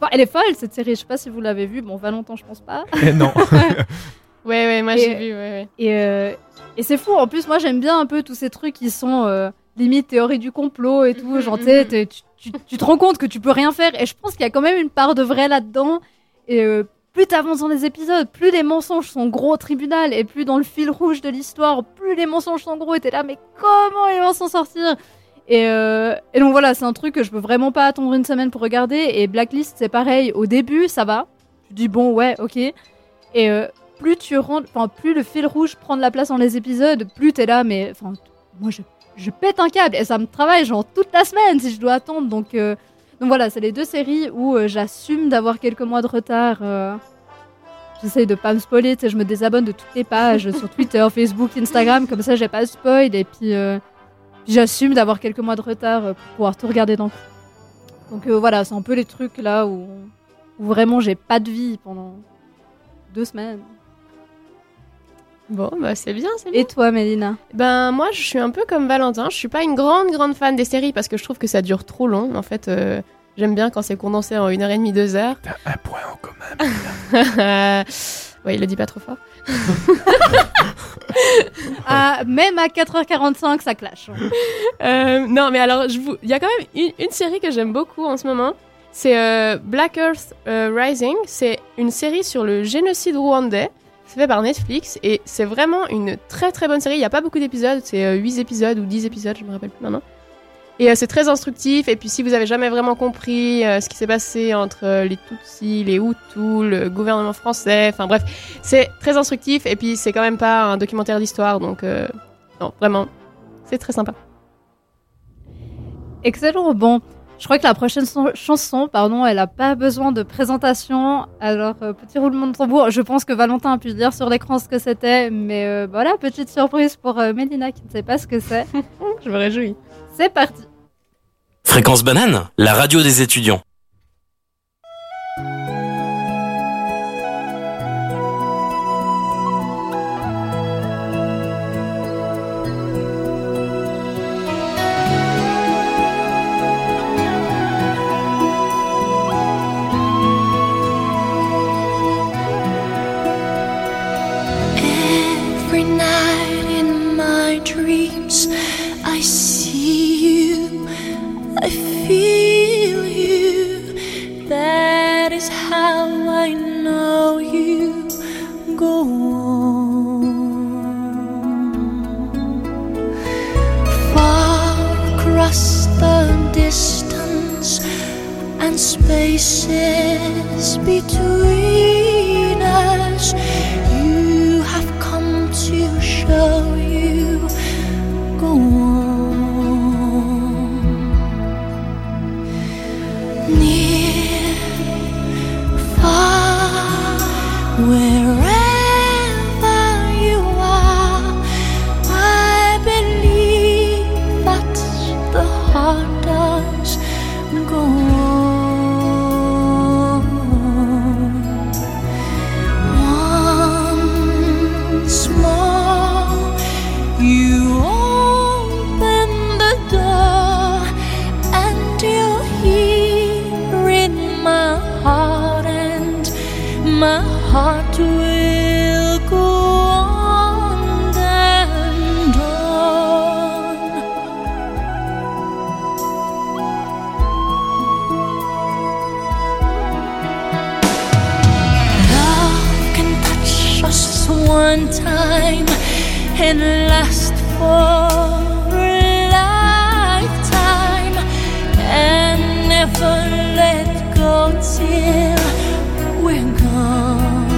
Enfin, elle est folle cette série, je sais pas si vous l'avez vue. Bon, Valentin, je pense pas. Eh non. Ouais, ouais, moi Et- j'ai vu, ouais, ouais. Et, euh, et c'est fou, en plus, moi j'aime bien un peu tous ces trucs qui sont euh, limite théorie du complot et tout. Genre, tu sais, t'es- tu, tu- tu te rends compte que tu peux rien faire. Et je pense qu'il y a quand même une part de vrai là-dedans. Et euh, plus t'avances dans les épisodes, plus les mensonges sont gros au tribunal. Et plus dans le fil rouge de l'histoire, plus les mensonges sont gros. Et t'es là, mais comment ils vont s'en sortir? Et, euh, et donc voilà, c'est un truc que je peux vraiment pas attendre une semaine pour regarder. Et Blacklist, c'est pareil. Au début, ça va. Tu dis bon, ouais, ok. Et euh, plus tu rentres, enfin plus le fil rouge prend de la place dans les épisodes, plus t'es là. Mais enfin, moi je, je pète un câble et ça me travaille genre toute la semaine si je dois attendre. Donc euh, donc voilà, c'est les deux séries où euh, j'assume d'avoir quelques mois de retard. euh. J'essaye de pas me spoiler, je me désabonne de toutes les pages sur Twitter, Facebook, Instagram, comme ça j'ai pas de spoil et puis, j'assume d'avoir quelques mois de retard pour pouvoir tout regarder coup. Donc voilà, c'est un peu les trucs là où vraiment j'ai pas de vie pendant deux semaines. Bon, bah c'est bien, c'est bien. Et toi, Mélina Ben moi, je suis un peu comme Valentin. Je suis pas une grande grande fan des séries parce que je trouve que ça dure trop long. En fait, euh, j'aime bien quand c'est condensé en une heure et demie, deux heures. Un point en commun. ouais, il le dit pas trop fort. Ah, même à 4h45, ça clash. Euh, non, mais alors, vous- il y a quand même une, une série que j'aime beaucoup en ce moment. C'est euh, Black Earth euh, Rising. C'est une série sur le génocide rwandais. C'est fait par Netflix et c'est vraiment une très très bonne série. Il n'y a pas beaucoup d'épisodes, c'est euh, 8 épisodes ou 10 épisodes, je me rappelle plus maintenant. Et euh, c'est très instructif. Et puis, si vous avez jamais vraiment compris euh, ce qui s'est passé entre euh, les Tutsis, les Hutus, le gouvernement français, enfin bref, c'est très instructif. Et puis, c'est quand même pas un documentaire d'histoire, donc euh, non, vraiment, c'est très sympa. Excellent. Bon, je crois que la prochaine son- chanson, pardon, elle a pas besoin de présentation. Alors, euh, petit roulement de tambour. Je pense que Valentin a pu dire sur l'écran ce que c'était, mais euh, voilà, petite surprise pour euh, Mélina qui ne sait pas ce que c'est. je me réjouis. C'est parti. Fréquence banane, la radio des étudiants. Spaces between and last for a lifetime and never let go till we're gone.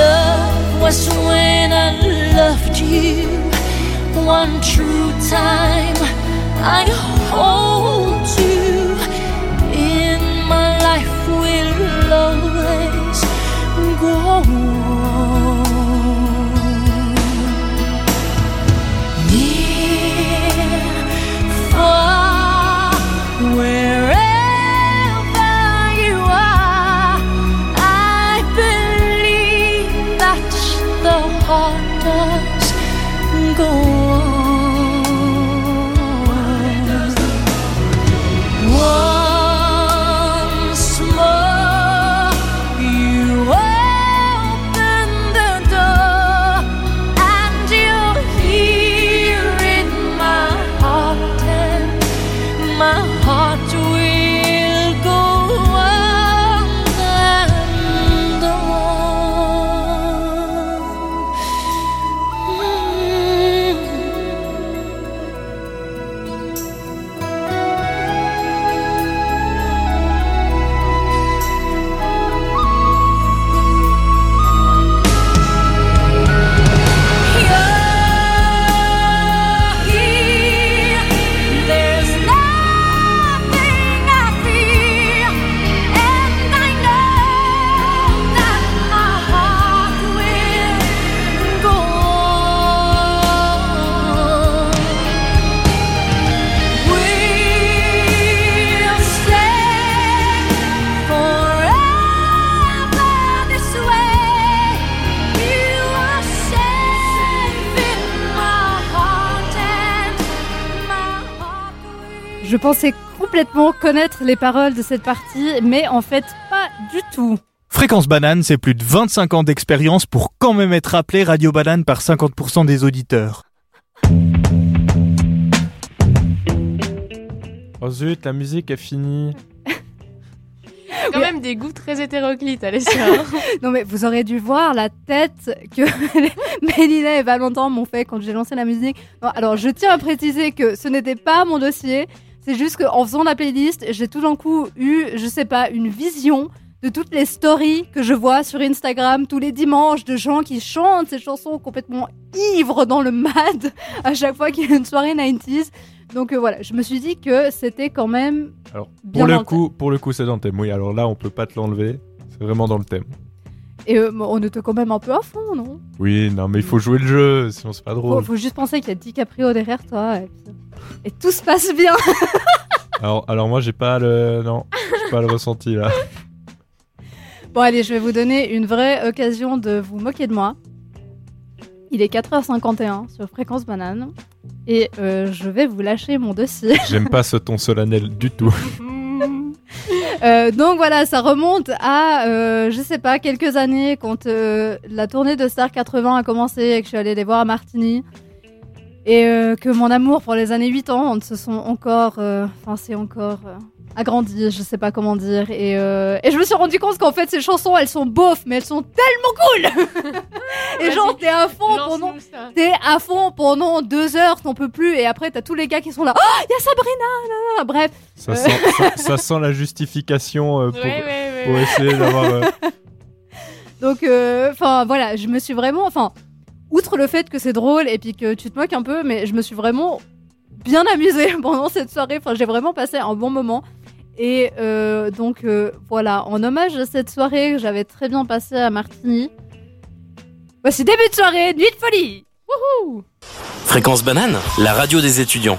Love was when I loved you one true time. I hold go on. Pensais complètement connaître les paroles de cette partie, mais en fait pas du tout. Fréquence Banane, c'est plus de 25 ans d'expérience pour quand même être appelé Radio Banane par 50% des auditeurs. Oh zut, la musique est finie. Quand même des goûts très hétéroclites, Alessia. non mais vous aurez dû voir la tête que Mélina et Valentin m'ont fait quand j'ai lancé la musique. Non, alors je tiens à préciser que ce n'était pas mon dossier, c'est juste qu'en faisant la playlist, j'ai tout d'un coup eu, je sais pas, une vision de toutes les stories que je vois sur Instagram tous les dimanches de gens qui chantent ces chansons complètement ivres dans le mad à chaque fois qu'il y a une soirée 90s. Donc euh, voilà, je me suis dit que c'était quand même Alors, Bien pour le coup, pour le coup, c'est dans le thème. Oui, alors là, on peut pas te l'enlever. C'est vraiment dans le thème. Et euh, on était quand même un peu à fond, non? Oui, non, mais il faut jouer le jeu, sinon c'est pas faut, drôle. faut juste penser qu'il y a DiCaprio derrière toi et, puis- et tout se passe bien. Alors, alors moi, j'ai pas le, non, j'ai pas le ressenti là. Bon allez, je vais vous donner une vraie occasion de vous moquer de moi. Il est 4h51 sur Fréquence Banane et euh, je vais vous lâcher mon dossier. J'aime pas ce ton solennel du tout. Euh, donc voilà, ça remonte à, euh, je sais pas, quelques années quand euh, la tournée de Star 80 a commencé et que je suis allée les voir à Martigny. Et euh, que mon amour pour les années 80 se sont encore, enfin c'est encore agrandi, je sais pas comment dire. Et, euh, et je me suis rendu compte qu'en fait ces chansons elles sont beaufs, mais elles sont tellement cool. et genre t'es à fond pendant, t'es à fond pendant deux heures, t'en peux plus. Et après t'as tous les gars qui sont là. Oh, il y a Sabrina, bref. Ça Euh, sent, ça, ça sent la justification euh, pour, Ouais, ouais, ouais, pour essayer d'avoir. euh, Donc, euh, enfin voilà, je me suis vraiment, enfin, outre le fait que c'est drôle et puis que tu te moques un peu, mais je me suis vraiment bien amusée pendant cette soirée. Enfin, j'ai vraiment passé un bon moment. Et euh, donc euh, voilà, en hommage à cette soirée que j'avais très bien passée à Martigny. Voici début de soirée, nuit de folie. Wouhou Fréquence banane, la radio des étudiants.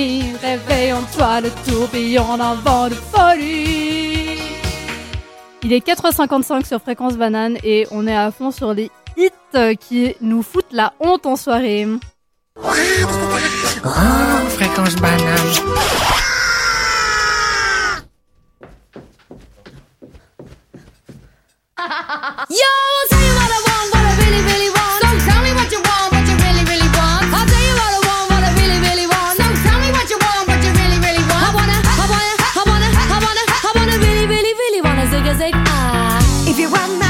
Réveille en toi le tourbillon d'un vent de folie. Il est 4h55 sur Fréquence Banane et on est à fond sur les hits qui nous foutent la honte en soirée. Oh, fréquence banane. Yo, I'll tell you what I want, what I really, really want. If you want my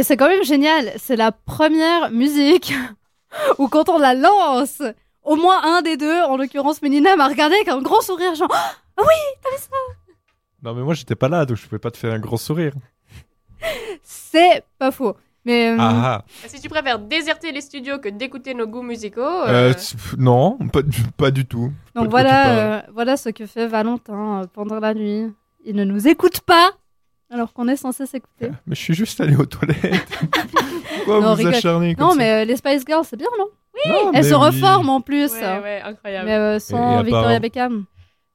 Et c'est quand même génial. C'est la première musique où quand on la lance, au moins un des deux, en l'occurrence Mélina, m'a regardé avec un grand sourire, genre Ah oui, t'as vu ça? Non, mais moi, j'étais pas là, donc je pouvais pas te faire un gros sourire. C'est pas faux. Mais euh, Ah, Si tu préfères déserter les studios que d'écouter nos goûts musicaux, ah. euh, Euh, non, pas, du- pas du tout. Donc voilà, euh, voilà ce que fait Valentin pendant la nuit. Il ne nous écoute pas alors qu'on est censé s'écouter. Mais je suis juste allé aux toilettes. Pourquoi Non, vous rigole. acharnez comme Non, ça mais euh, les Spice Girls, c'est bien, non? Oui, Elles mais se oui. reforment en plus. ouais, ouais, incroyable. Mais euh, Et- sans Victoria Beckham.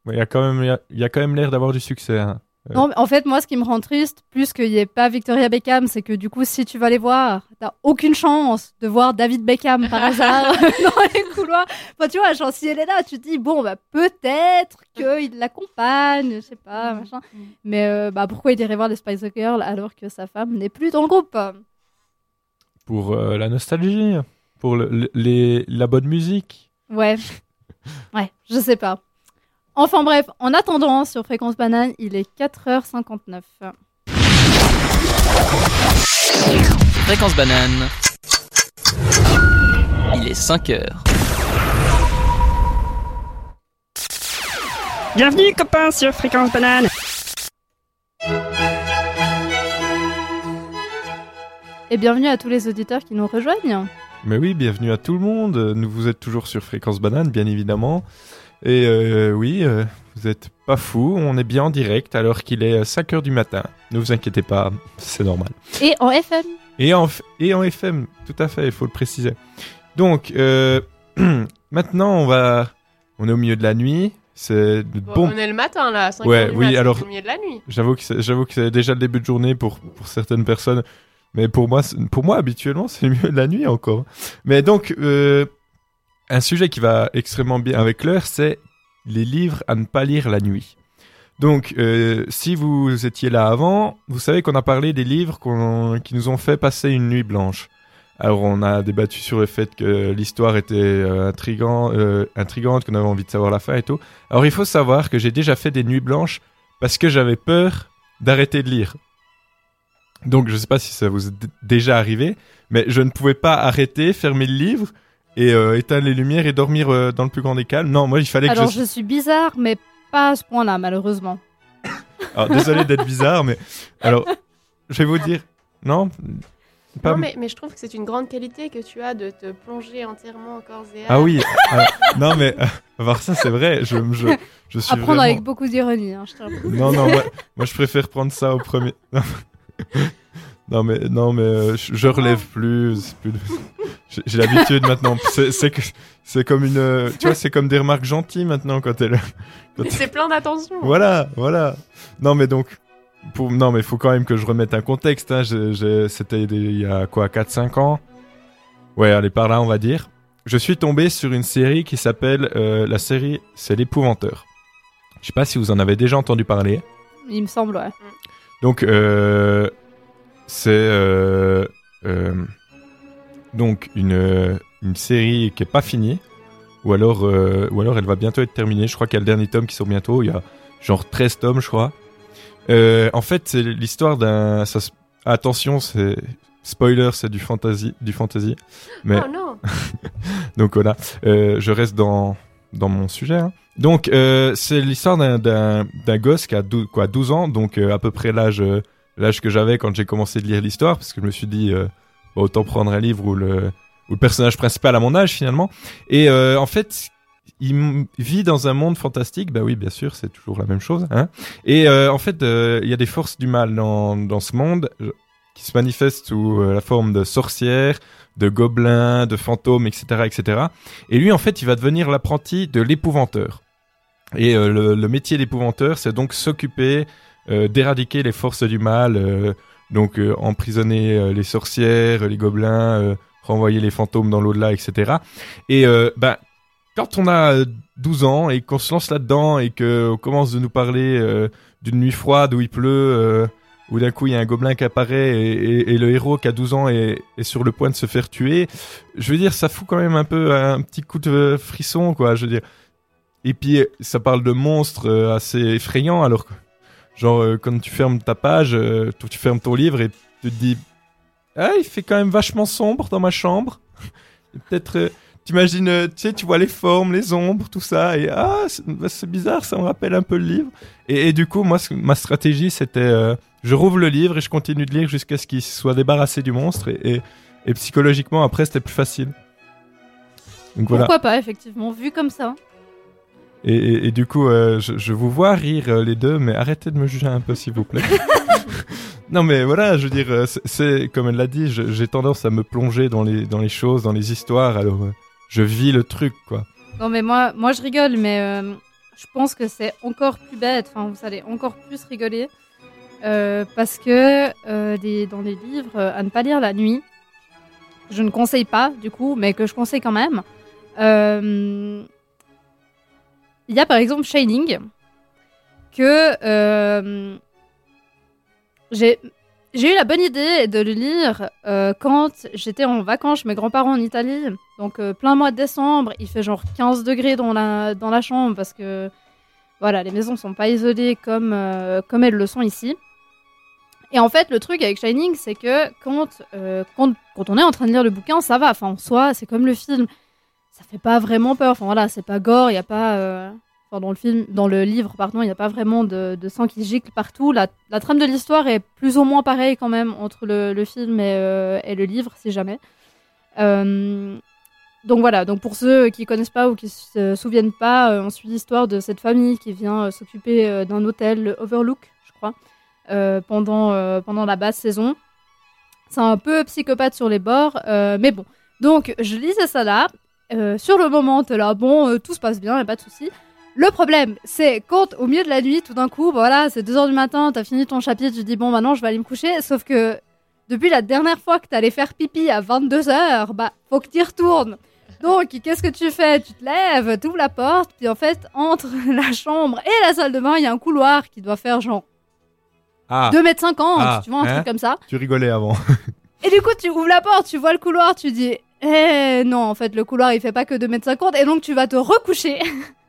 Ouais, Il y a quand même, il y a- il y a quand même l'air d'avoir du succès. hein. Euh, Non, en fait, moi, ce qui me rend triste, plus qu'il n'y ait pas Victoria Beckham, c'est que du coup, si tu vas les voir, t'as aucune chance de voir David Beckham par hasard dans les couloirs. Enfin, tu vois, genre, si elle est là, tu te dis, bon, bah, peut-être qu'il l'accompagne, je sais pas, machin. Mais euh, bah, pourquoi il irait voir les Spice Girls alors que sa femme n'est plus dans le groupe? Pour euh, la nostalgie, pour le- les, la bonne musique. Ouais. Ouais, je sais pas. Enfin bref, en attendant, sur Fréquence Banane, il est 4h59. Fréquence banane. Il est 5 heures. Bienvenue copains sur Fréquence Banane. Et bienvenue à tous les auditeurs qui nous rejoignent. Mais oui, bienvenue à tout le monde. Nous vous êtes toujours sur Fréquence Banane, bien évidemment. Et euh, oui, euh, vous êtes pas fous, on est bien en direct alors qu'il est 5h du matin. Ne vous inquiétez pas, c'est normal. Et en FM. Et en, et en FM, tout à fait, il faut le préciser. Donc, euh, maintenant, on va... On est au milieu de la nuit. C'est bon, bon... on est le matin là, à 5 Ouais, heures du oui, mat, alors- c'est le milieu de la nuit. J'avoue que c'est, j'avoue que c'est déjà le début de journée pour, pour certaines personnes, mais pour moi, pour moi habituellement, c'est le milieu de la nuit encore. Mais donc, euh, un sujet qui va extrêmement bien avec l'heure, c'est les livres à ne pas lire la nuit. Donc, euh, si vous étiez là avant, vous savez qu'on a parlé des livres qui nous ont fait passer une nuit blanche. Alors, on a débattu sur le fait que l'histoire était euh, euh, intrigante, qu'on avait envie de savoir la fin et tout. Alors, il faut savoir que j'ai déjà fait des nuits blanches parce que j'avais peur d'arrêter de lire. Donc, je sais pas si ça vous est déjà arrivé, mais je ne pouvais pas arrêter, fermer le livre et euh, éteindre les lumières et dormir euh, dans le plus grand des calmes. Non, moi, il fallait que Alors je... je suis bizarre, mais pas à ce point-là, malheureusement. Alors, désolé d'être bizarre, mais alors, je vais vous dire, non, pas. Non, mais, mais je trouve que c'est une grande qualité que tu as de te plonger entièrement en corps et âme. Ah oui, alors, non mais euh, voir ça c'est vrai, je, je, je suis À prendre vraiment... avec beaucoup d'ironie, hein, je. Non non, moi, moi, je préfère prendre ça au premier. Non mais non mais euh, je, je relève plus, c'est plus de- j'ai l'habitude maintenant. C'est que c'est comme une, euh, tu vois, c'est comme des remarques gentilles maintenant quand elle. quand- Mais c'est plein d'attention. Voilà, voilà. Non, mais donc, pour... non, mais il faut quand même que je remette un contexte. Hein. C'était il y a quoi, 4-5 ans? Ouais, allez, par là, on va dire. Je suis tombé sur une série qui s'appelle. euh, la série, c'est L'Épouvanteur. Je sais pas si vous en avez déjà entendu parler. Il me semble, ouais. Donc, euh, c'est euh, euh, donc une, une série qui est pas finie. ou alors, euh, ou alors elle va bientôt être terminée. Je crois qu'il y a le dernier tome qui sort bientôt. Il y a genre 13 tomes, je crois. Euh, en fait, c'est l'histoire d'un. Attention, c'est spoiler, c'est du fantasy, du fantasy. Mais Oh non donc voilà, Euh, je reste dans dans mon sujet. hein. Donc euh, c'est l'histoire d'un d'un d'un gosse qui a 12, quoi 12 ans, donc euh, à peu près l'âge l'âge que j'avais quand j'ai commencé de lire l'histoire, parce que je me suis dit euh, bon, autant prendre un livre où le personnage principal a mon âge finalement. Et euh, en fait, il vit dans un monde fantastique. Bah oui, bien sûr, c'est toujours la même chose. Hein. Et euh, en fait, il y a des forces du mal dans dans ce monde qui se manifestent sous la forme de sorcières, de gobelins, de fantômes, etc., etc. Et lui, en fait, il va devenir l'apprenti de l'épouvanteur. Et le, métier d'épouvanteur, c'est donc s'occuper d'éradiquer les forces du mal, euh, donc euh, emprisonner euh, les sorcières, les gobelins, euh, renvoyer les fantômes dans l'au-delà, etc. Et euh, ben, quand on a euh, 12 ans et qu'on se lance là-dedans et qu'on commence de nous parler euh, d'une nuit froide où il pleut, euh, où d'un coup il y a un gobelin qui apparaît et, et- le héros qui a 12 ans est, est sur le point de se faire tuer, je veux dire, ça fout quand même un peu un petit coup de frisson, quoi. Je veux dire. Et puis ça parle de monstres euh, assez effrayants, alors genre euh, quand tu fermes ta page, euh, tu fermes ton livre et tu te dis, ah, il fait quand même vachement sombre dans ma chambre. Peut-être, euh, t'imagines, euh, tu sais, tu vois les formes, les ombres, tout ça, et ah, c'est bah, bizarre, ça me rappelle un peu le livre. Et, du coup, moi, ma stratégie, c'était, je rouvre le livre et je continue de lire jusqu'à ce qu'il soit débarrassé du monstre, et, et, et psychologiquement, après, c'était plus facile. Donc voilà. Pourquoi pas, effectivement, vu comme ça. Et, et- et du coup, euh, je, je vous vois rire euh, les deux, mais arrêtez de me juger un peu, s'il vous plaît. non, mais voilà, je veux dire, euh, c'est- comme elle l'a dit, j'ai tendance à me plonger dans les dans les choses, dans les histoires. Alors, euh, je vis le truc, quoi. Non, mais moi, moi je rigole, mais euh, je pense que c'est encore plus bête. Enfin, vous allez encore plus rigoler. Euh, parce que euh, des, dans les livres euh, à ne pas lire la nuit, je ne conseille pas, du coup, mais que je conseille quand même. euh, Il y a par exemple Shining, que euh, j'ai eu la bonne idée de le lire euh, quand j'étais en vacances chez mes grands-parents en Italie. Donc, euh, plein mois de décembre, il fait genre 15 degrés dans la, dans la chambre parce que voilà, les maisons sont pas isolées comme, euh, comme elles le sont ici. Et en fait, le truc avec Shining, c'est que quand, quand, quand on est en train de lire le bouquin, ça va. Enfin, en soi, c'est comme le film. Ça fait pas vraiment peur. Enfin, voilà, c'est pas gore, il y a pas. euh, Enfin, dans le film, dans le livre, pardon, il n'y a pas vraiment de, sang qui gicle partout. La, trame de l'histoire est plus ou moins pareille quand même entre le, film et, euh, et le livre, si jamais. Euh, donc voilà, donc pour ceux qui connaissent pas ou qui se souviennent pas, euh, on suit l'histoire de cette famille qui vient s'occuper d'un hôtel, le Overlook, je crois, pendant, pendant la basse saison. C'est un peu psychopathe sur les bords, mais bon. Donc je lisais ça là. Euh, sur le moment, t'es là, bon, euh, tout se passe bien, y a pas de souci. Le problème, c'est quand au milieu de la nuit, tout d'un coup, voilà, c'est 2h du matin, t'as fini ton chapitre, tu dis bon, maintenant je vais aller me coucher, sauf que depuis la dernière fois que t'allais faire pipi à 22h, bah, faut que t'y retournes. Donc, qu'est-ce que tu fais? Tu te lèves, t'ouvres la porte, puis en fait, entre la chambre et la salle de bain, il y a un couloir qui doit faire genre Ah. 2m50, Ah, tu vois, un hein? truc comme ça. Tu rigolais avant. Et du coup, tu ouvres la porte, tu vois le couloir, tu dis, eh non, en fait, le couloir, il fait pas que 2m50, et donc tu vas te recoucher.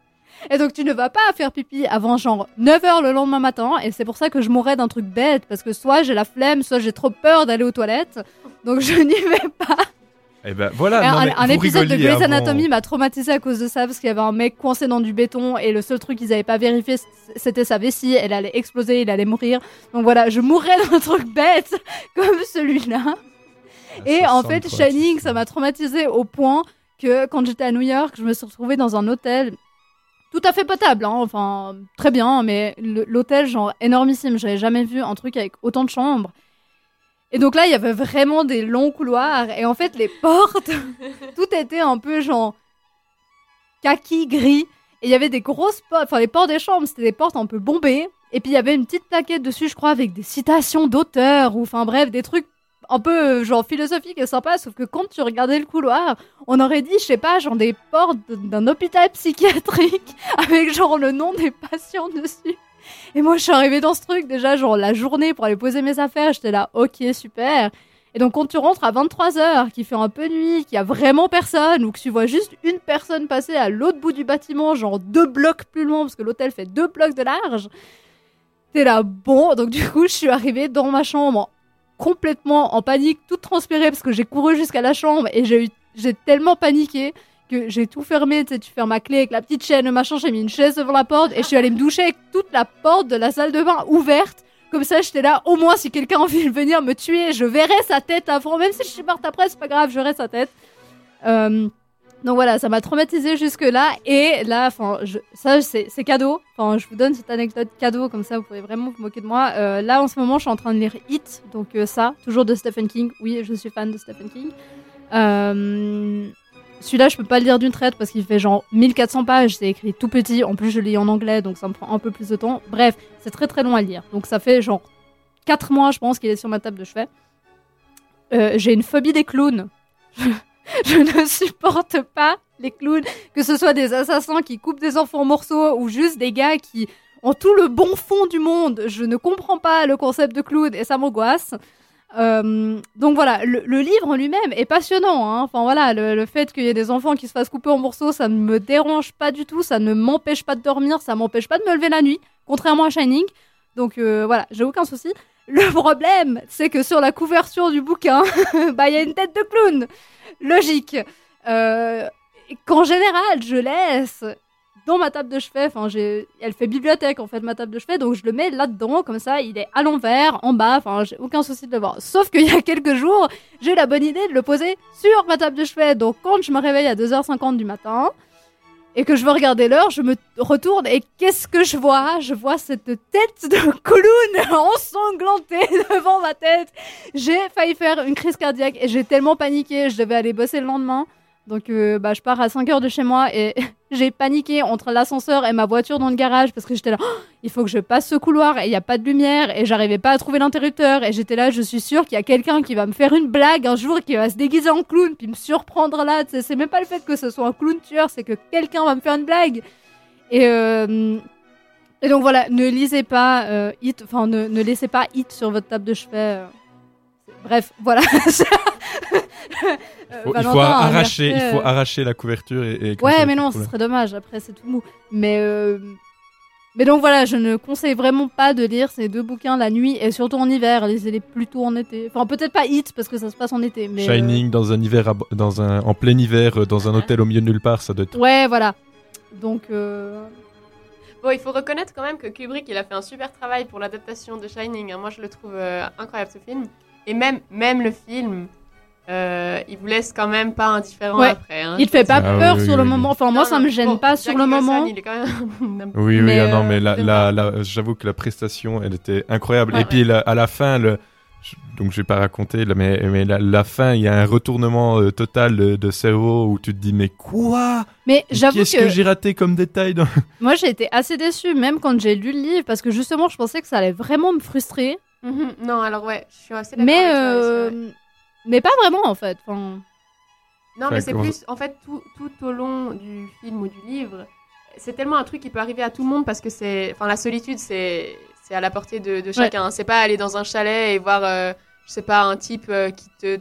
et donc tu ne vas pas faire pipi avant genre 9h le lendemain matin, et c'est pour ça que je mourrais d'un truc bête, parce que soit j'ai la flemme, soit j'ai trop peur d'aller aux toilettes, donc je n'y vais pas. Eh ben voilà. Et non, un, un épisode de Grey's. Anatomy m'a traumatisé à cause de ça parce qu'il y avait un mec coincé dans du béton et le seul truc qu'ils avaient pas vérifié c'était sa vessie, elle allait exploser, il allait mourir. Donc voilà, je mourrais d'un truc bête comme celui-là. Et en fait, Shining, ça m'a traumatisé au point que quand j'étais à New York, je me suis retrouvée dans un hôtel tout à fait potable, hein, enfin très bien, mais l'hôtel genre énormissime, j'avais jamais vu un truc avec autant de chambres. Et donc là, il y avait vraiment des longs couloirs. Et en fait, les portes, tout était un peu genre kaki, gris. Et il y avait des grosses portes, enfin les portes des chambres, c'était des portes un peu bombées. Et puis il y avait une petite plaquette dessus, je crois, avec des citations d'auteurs, ou enfin bref, des trucs un peu euh, genre philosophiques et sympas. Sauf que quand tu regardais le couloir, on aurait dit, je sais pas, genre des portes d'un hôpital psychiatrique, avec genre le nom des patients dessus. Et moi, je suis arrivée dans ce truc déjà, genre la journée pour aller poser mes affaires. J'étais là, ok, super. Et donc quand tu rentres à 23h, qu'il fait un peu nuit, qu'il a vraiment personne, ou que tu vois juste une personne passer à l'autre bout du bâtiment, genre deux blocs plus loin, parce que l'hôtel fait deux blocs de large, t'es là, bon, donc du coup je suis arrivée dans ma chambre complètement en panique, toute transpirée, parce que j'ai couru jusqu'à la chambre et j'ai eu j'ai tellement paniqué que j'ai tout fermé, tu sais, tu fermes ma clé avec la petite chaîne, machin, j'ai mis une chaise devant la porte et je suis allée me doucher avec toute la porte de la salle de bain ouverte. Comme ça, j'étais là, au moins si quelqu'un envie de venir me tuer, je verrai sa tête avant, même si je suis morte après, c'est pas grave, je verrai sa tête. Euh, donc voilà, ça m'a traumatisé jusque-là. Et là, enfin, ça, c'est cadeau. Enfin, je vous donne cette anecdote cadeau, comme ça, vous pouvez vraiment vous moquer de moi. Euh, là, en ce moment, je suis en train de lire Hit, donc euh, ça, toujours de Stephen King. Oui, je suis fan de Stephen King. Euh, Celui-là, je peux pas le lire d'une traite parce qu'il fait genre 1400 pages. C'est écrit tout petit. En plus, je lis en anglais, donc ça me prend un peu plus de temps. Bref, c'est très très long à lire. Donc ça fait genre 4 mois, je pense, qu'il est sur ma table de chevet. J'ai une phobie des clowns. je ne supporte pas les clowns, que ce soit des assassins qui coupent des enfants en morceaux ou juste des gars qui ont tout le bon fond du monde. Je ne comprends pas le concept de clown et ça m'angoisse. Euh, donc voilà, le, livre en lui-même est passionnant. hein. Enfin voilà, le, le fait qu'il y ait des enfants qui se fassent couper en morceaux, ça ne me dérange pas du tout, ça ne m'empêche pas de dormir, ça m'empêche pas de me lever la nuit, contrairement à Shining. Donc euh, voilà, j'ai aucun souci. Le problème, c'est que sur la couverture du bouquin, bah il y a une tête de clown. Logique. Euh, Qu'en général, je laisse dans ma table de chevet. Enfin, elle fait bibliothèque en fait ma table de chevet, donc je le mets là-dedans comme ça. Il est à l'envers, en bas. Enfin, j'ai aucun souci de le voir. Sauf qu'il y a quelques jours, j'ai eu la bonne idée de le poser sur ma table de chevet. Donc quand je me réveille à 2h50 du matin et que je veux regarder l'heure, je me retourne et qu'est-ce que je vois? Je vois cette tête de clown ensanglantée devant ma tête. J'ai failli faire une crise cardiaque et j'ai tellement paniqué, je devais aller bosser le lendemain. Donc euh, bah, je pars à 5 heures de chez moi et j'ai paniqué entre l'ascenseur et ma voiture dans le garage parce que j'étais là, Oh, il faut que je passe ce couloir et il n'y a pas de lumière et j'arrivais pas à trouver l'interrupteur et j'étais là, je suis sûre qu'il y a quelqu'un qui va me faire une blague un jour qui va se déguiser en clown puis me surprendre là. C'est même pas le fait que ce soit un clown tueur, c'est que quelqu'un va me faire une blague. Et, euh, et donc voilà, ne lisez pas euh, Hit, enfin ne, ne laissez pas Hit sur votre table de chevet. Bref, voilà. Euh, Faut- il faut a arracher, il faut euh, arracher la couverture et. Ouais, mais non, ce serait dommage. Après, c'est tout mou. Mais, euh, mais donc voilà, je ne conseille vraiment pas de lire ces deux bouquins la nuit et surtout en hiver. Lisez-les plutôt en été. Enfin, peut-être pas Hit parce que ça se passe en été. Mais, euh, Shining dans un hiver, ab- dans un, en plein hiver, dans un hôtel au milieu de nulle part, ça doit être. Ouais, voilà. Donc. euh, Bon, il faut reconnaître quand même que Kubrick, il a fait un super travail pour l'adaptation de Shining. hein. Moi, je le trouve euh, incroyable ce film. Et même, même le film, euh, il vous laisse quand même pas indifférent Ouais. après. hein. Il te fait pas Ah peur oui, sur oui, le oui. moment. Enfin, moi, Non, ça me gêne Bon, pas sur le moment. il est quand même. Oui, oui, Mais, ah non, euh, mais la, la, la- j'avoue que la prestation, elle était incroyable. Ouais, et puis la- à la fin, le, donc je vais pas raconter, mais, mais la, la fin, il y a un retournement euh, total de, de cerveau où tu te dis, mais quoi? Mais j'avoue Qu'est-ce que, que, j'ai raté comme détail dans... moi, j'ai été assez déçue, même quand j'ai lu le livre, parce que justement, je pensais que ça allait vraiment me frustrer. Mhm. non, alors ouais, je suis assez d'accord. Mais, euh, mais pas vraiment, en fait. Enfin, Non, mais c'est comment- plus, en fait, tout, tout au long du film ou du livre, c'est tellement un truc qui peut arriver à tout le monde parce que c'est. Enfin, la solitude, c'est c'est à la portée de, de chacun. C'est pas aller dans un chalet et voir, euh, je sais pas, un type euh, qui, te,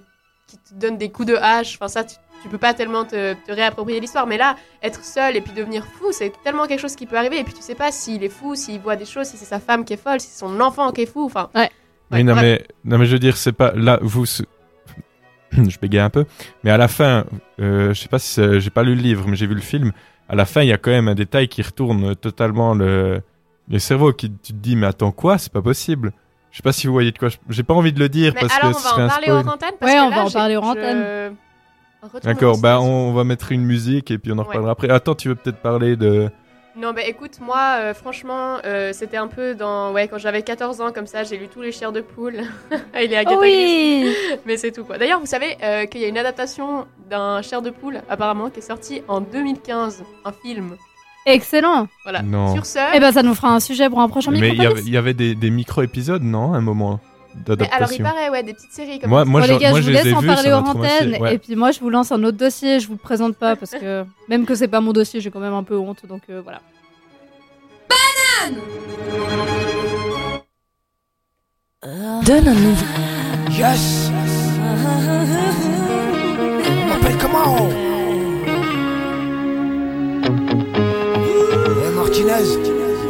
qui te donne des coups de hache. Enfin, ça, tu, tu peux pas tellement te, te réapproprier l'histoire. Mais là, être seul et puis devenir fou, c'est tellement quelque chose qui peut arriver. Et puis, tu sais pas s'il est fou, s'il voit des choses, si c'est sa femme qui est folle, si c'est son enfant qui est fou. Enfin, ouais. Oui, non, mais, non, mais je veux dire, c'est pas. Là, vous. je bégaye un peu. Mais à la fin, euh, je sais pas si j'ai pas lu le livre, mais j'ai vu le film. À la fin, il y a quand même un détail qui retourne totalement le, le cerveau. Qui, tu te dis, mais attends, quoi? C'est pas possible. Je sais pas si vous voyez de quoi. je- J'ai pas envie de le dire Mais parce alors, que on va en parler hors antenne parce Ouais, que on là, va en parler hors je- antenne. Retourne D'accord, bah on va mettre une musique et puis on en Ouais. reparlera après. Attends, tu veux peut-être parler de. Non, bah écoute, moi, euh, franchement, euh, c'était un peu dans. Ouais, quand j'avais 14 ans, comme ça, j'ai lu tous les chiens de poule. Il est à Oui. Mais c'est tout, quoi. D'ailleurs, vous savez euh, qu'il y a une adaptation d'un chair de poule, apparemment, qui est sorti en 2015, un film. excellent. Voilà. Non. Sur ce. Eh ben, ça nous fera un sujet pour un prochain Mais il y micro avait, il y avait des, des micro-épisodes, non À un moment? Alors il paraît, ouais, des petites séries comme moi, ça. Moi, je, les gars, je vous laisse en parler aux antennes. Et puis moi, je vous lance un autre dossier. Je vous le présente pas parce que même que c'est pas mon dossier, j'ai quand même un peu honte. Donc euh, voilà. Banane Donne un nouveau. Yes! M'appelle comment? Hey Martinez,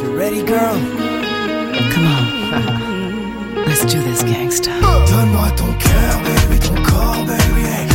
you ready, girl? Come on. Let's do this, gangsta. Donne-moi ton cœur, baby, ton corps, baby.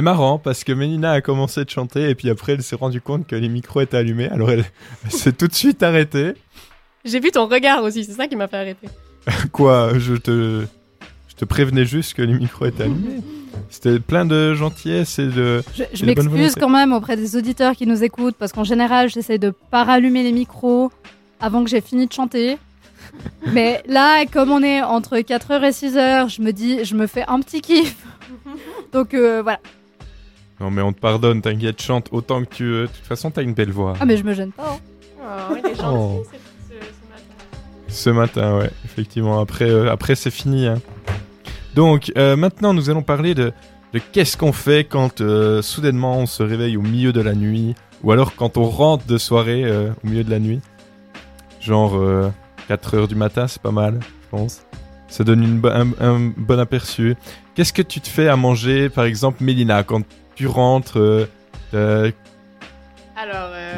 C'est marrant parce que Mélina a commencé de chanter et puis après elle s'est rendue compte que les micros étaient allumés, alors elle, s'est tout de suite arrêtée. J'ai vu ton regard aussi, c'est ça qui m'a fait arrêter. Quoi Je te je te prévenais juste que les micros étaient allumés. C'était plein de gentillesse et de. Je, m'excuse quand même auprès des auditeurs qui nous écoutent parce qu'en général j'essaie de pas rallumer les micros avant que j'ai fini de chanter. Mais là, comme on est entre 4h et 6h, je me dis, je me fais un petit kiff. Donc euh, voilà, non, mais on te pardonne, t'inquiète, chante autant que tu veux. De toute façon, t'as une belle voix. Ah, mais je me gêne pas. hein. Oh, gentil, Oh. ce, ce- matin. Ce ouais, effectivement. Après, euh, après c'est fini. Hein. Donc, euh, maintenant, nous allons parler de, qu'est-ce qu'on fait quand euh, soudainement on se réveille au milieu de la nuit, ou alors quand on rentre de soirée au milieu de la nuit. Genre 4 heures du matin, c'est pas mal, je pense. Ça donne un, un bon aperçu. Qu'est-ce que tu te fais à manger, par exemple, Mélina, quand tu rentres euh, euh,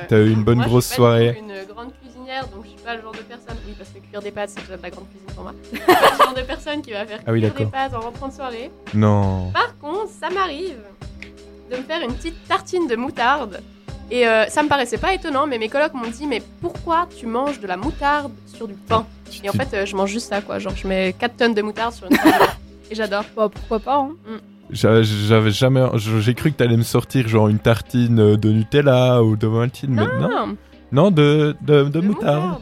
t'as eu une bonne moi, grosse je suis soirée. Une grande cuisinière, donc je suis pas le genre de personne. Oui, parce que cuire des pâtes, c'est déjà de la grande cuisine pour moi. Pas le genre de personne qui va faire ah cuire des pâtes en rentrant de soirée. Non. Par contre, ça m'arrive de me faire une petite tartine de moutarde. Et euh, ça me paraissait pas étonnant, mais mes colocs m'ont dit Mais pourquoi tu manges de la moutarde sur du pain? Et en fait, je mange juste ça, quoi. Genre, je mets 4 tonnes de moutarde sur une table. Et j'adore. Bah, pourquoi pas, hein. mm. J'avais jamais. J'ai cru que t'allais me sortir genre une tartine euh, de Nutella ou de Maltine, mais non. Non, de, de, de moutarde.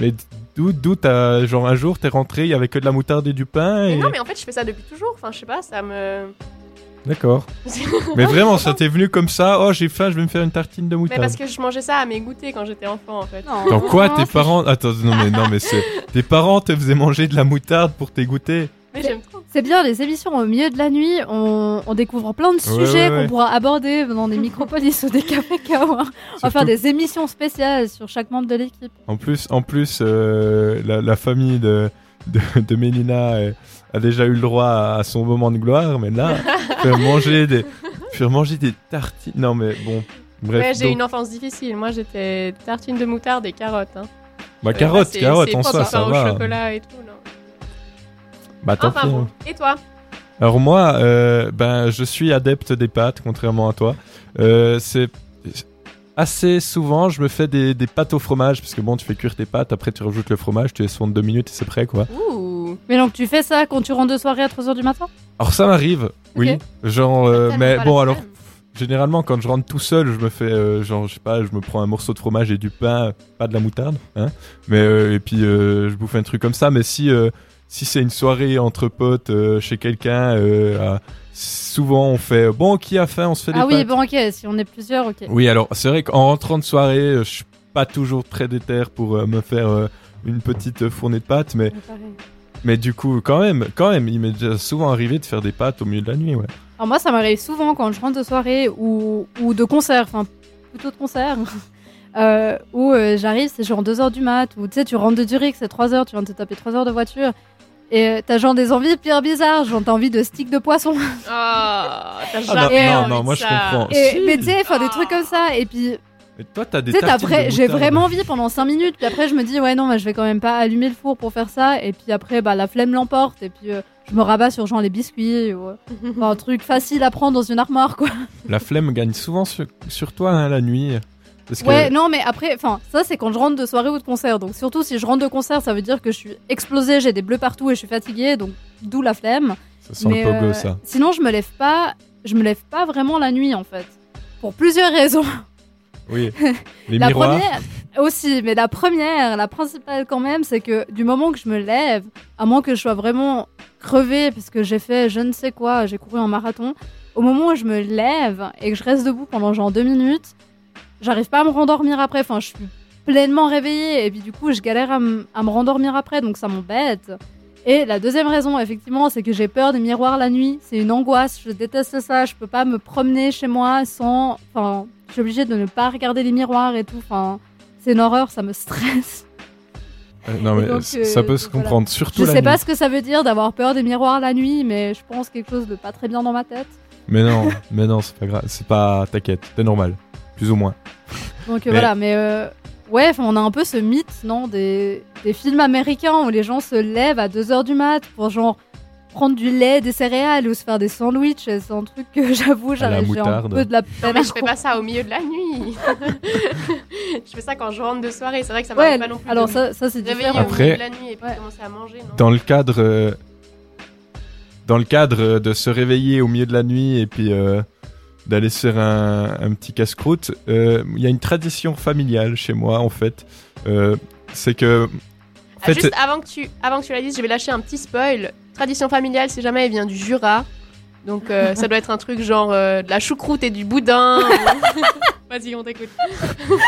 Mais d'où d'où t'as. Genre un jour, t'es rentré, il y avait que de la moutarde et du pain. Mais non, mais en fait, je fais ça depuis toujours. Enfin, je sais pas, ça me. D'accord. mais vraiment, ça t'est venu comme ça Oh, j'ai faim, je vais me faire une tartine de Mais moutarde. parce que je mangeais ça à mes goûters quand j'étais enfant, en fait. Dans quoi tes parents. Attends, non, mais non, mais c'est. Tes parents te faisaient manger de la moutarde pour tes goûters? C'est bien, les émissions au milieu de la nuit, on, on découvre plein de Ouais, sujets ouais, ouais. qu'on pourra aborder dans des micropolis ou des cafés kawa. On va faire des émissions spéciales sur chaque membre de l'équipe. En plus, en plus euh, la, la famille de, de, de Mélina euh, a déjà eu le droit à, à son moment de gloire, mais là, faire manger des, faire manger des tartines. Non, mais bon, bref. ouais, j'ai donc- une enfance difficile. Moi, j'étais tartine de moutarde et carottes. Hein. Bah, Euh, carottes, carottes, en soi, ça pain va. au chocolat et tout, non. Bah, tant Enfin pis, bon. hein. Et toi Alors moi, euh, ben, je suis adepte des pâtes, contrairement à toi. Euh, c'est assez souvent, je me fais des, des pâtes au fromage, parce que bon, tu fais cuire tes pâtes, après tu rajoutes le fromage, tu laisses fondre deux minutes et c'est prêt, quoi. Ouh. Mais donc tu fais ça quand tu rentres de soirée à 3h du matin? Alors ça m'arrive, oui. Genre, euh, mais bon alors, généralement quand je rentre tout seul, je me fais, euh, genre, je sais pas, je me prends un morceau de fromage et du pain, pas de la moutarde, hein. Mais euh, et puis euh, je bouffe un truc comme ça. Mais si euh, si c'est une soirée entre potes euh, chez quelqu'un, euh, souvent on fait bon qui a faim, on se fait des Ah oui, pâtes. bon ok, si on est plusieurs, ok. Oui, alors c'est vrai qu'en rentrant de soirée, euh, je suis pas toujours très déter pour euh, me faire une petite fournée de pâtes, mais mais du coup quand même, quand même, il m'est déjà souvent arrivé de faire des pâtes au milieu de la nuit, ouais. Alors moi, ça m'arrive souvent quand je rentre de soirée ou, ou de concert, enfin plutôt de concert, où j'arrive, c'est genre 2h du mat, ou tu sais, tu rentres de Zurich, c'est 3h, tu viens de te taper 3 heures de voiture, et euh, t'as genre des envies pire bizarres, genre t'as envie de stick de poisson. Oh, t'as Ah, non, jamais non, envie non, de moi, je ça. comprends. Et, mais tu sais, enfin des trucs comme ça, et puis Et toi, t'as des de j'ai moutarde. vraiment envie pendant 5 minutes, puis après je me dis, ouais, non, mais je vais quand même pas allumer le four pour faire ça, et puis après, bah la flemme l'emporte, et puis euh, je me rabats sur genre les biscuits, ou euh, un truc facile à prendre dans une armoire, quoi. La flemme gagne souvent sur, sur toi hein, la nuit. Parce que Ouais, non, mais après, enfin, ça c'est quand je rentre de soirée ou de concert. Donc surtout si je rentre de concert, ça veut dire que je suis explosée, j'ai des bleus partout et je suis fatiguée, donc d'où la flemme. Ça sent le pogo, ça. Sinon, je me lève pas, je me lève pas vraiment la nuit en fait, pour plusieurs raisons. Oui, les la miroirs. première aussi, mais la première, la principale quand même, c'est que du moment que je me lève, à moins que je sois vraiment crevée parce que j'ai fait je ne sais quoi, j'ai couru en marathon, au moment où je me lève et que je reste debout pendant genre deux minutes, j'arrive pas à me rendormir après. Enfin, je suis pleinement réveillée et puis du coup, je galère à, à me rendormir après, donc ça m'embête. Et la deuxième raison, effectivement, c'est que j'ai peur des miroirs la nuit. C'est une angoisse. Je déteste ça. Je peux pas me promener chez moi sans. Enfin, je suis obligée de ne pas regarder les miroirs et tout. Enfin, c'est une horreur. Ça me stresse. Euh, non, mais donc, ça euh, peut se voilà. comprendre, surtout Je la sais nuit. pas ce que ça veut dire d'avoir peur des miroirs la nuit, mais je pense quelque chose de pas très bien dans ma tête. Mais non, mais non, c'est pas grave. C'est pas. T'inquiète, c'est normal. Plus ou moins. Donc Mais- voilà, mais euh, ouais, enfin, on a un peu ce mythe, non, des, des films américains où les gens se lèvent à 2h du mat pour genre prendre du lait, des céréales ou se faire des sandwichs. C'est un truc que j'avoue, j'ai un peu de la Non, peine mais à je fais pas ça au milieu de la nuit. je fais ça quand je rentre de soirée. C'est vrai que ça Ouais, m'arrive pas non plus. alors de ça- ça, c'est différent. au milieu Après- de la nuit et puis commencer à manger. Non Dans le cadre. euh, Dans le cadre de se réveiller au milieu de la nuit et puis euh, d'aller se faire un, un petit casse-croûte, euh, il y a une tradition familiale chez moi en fait. Euh, c'est que. En Ah, juste avant que tu avant que tu la dises, je vais lâcher un petit spoil. Tradition familiale, si jamais elle vient du Jura. Donc euh, ça doit être un truc genre euh, de la choucroute et du boudin. Vas-y, on t'écoute.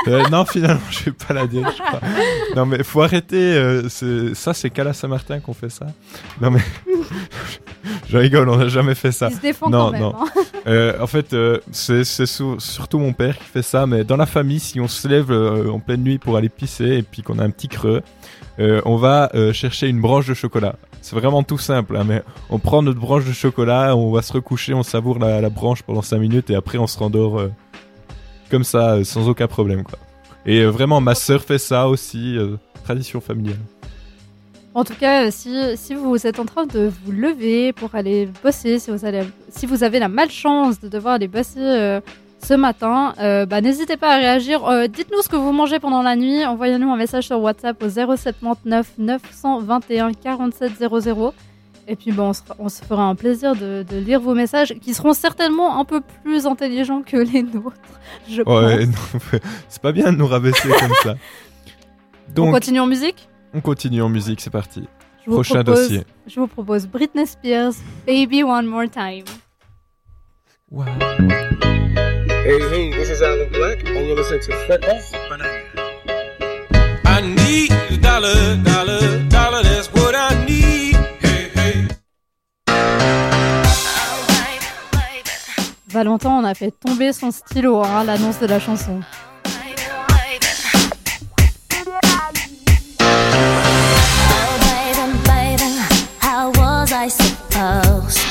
Euh, non, finalement, je vais pas la dire, je crois. Non, mais faut arrêter. euh, ça, c'est qu'à la Saint-Martin qu'on fait ça. Non, mais. je rigole, on n'a jamais fait ça. Il se défend non, quand même, non. hein. Euh, en fait, euh, c'est surtout mon père qui fait ça, mais dans la famille, si on se lève euh, en pleine nuit pour aller pisser et puis qu'on a un petit creux, euh, on va euh, chercher une branche de chocolat. C'est vraiment tout simple, hein, mais on prend notre branche de chocolat, on va se recoucher, on savoure la, branche pendant 5 minutes et après on se rendort euh, comme ça, sans aucun problème. Et vraiment, ma sœur fait ça aussi, tradition familiale. En tout cas, si, vous êtes en train de vous lever pour aller bosser, si vous, si vous avez la malchance de devoir aller bosser ce matin, euh, bah, n'hésitez pas à réagir. Euh, Dites-nous ce que vous mangez pendant la nuit. Envoyez-nous un message sur WhatsApp au 079 921 47 00. Et puis, bon, on, se, on se fera un plaisir de, de lire vos messages qui seront certainement un peu plus intelligents que les nôtres. Je Ouais, pense. c'est pas bien de nous rabaisser comme ça. On continue en musique? On continue en musique, c'est parti. Je Prochain propose- dossier. Je vous propose Britney Spears, Baby One More Time. Hey, hey, this is Alan Black, and you're listening to Freckles. I need a dollar, dollar, dollar, that's what I need. Hey, hey. Valentin, on a fait tomber son stylo hein, à l'annonce de la chanson. baby, baby, how was I supposed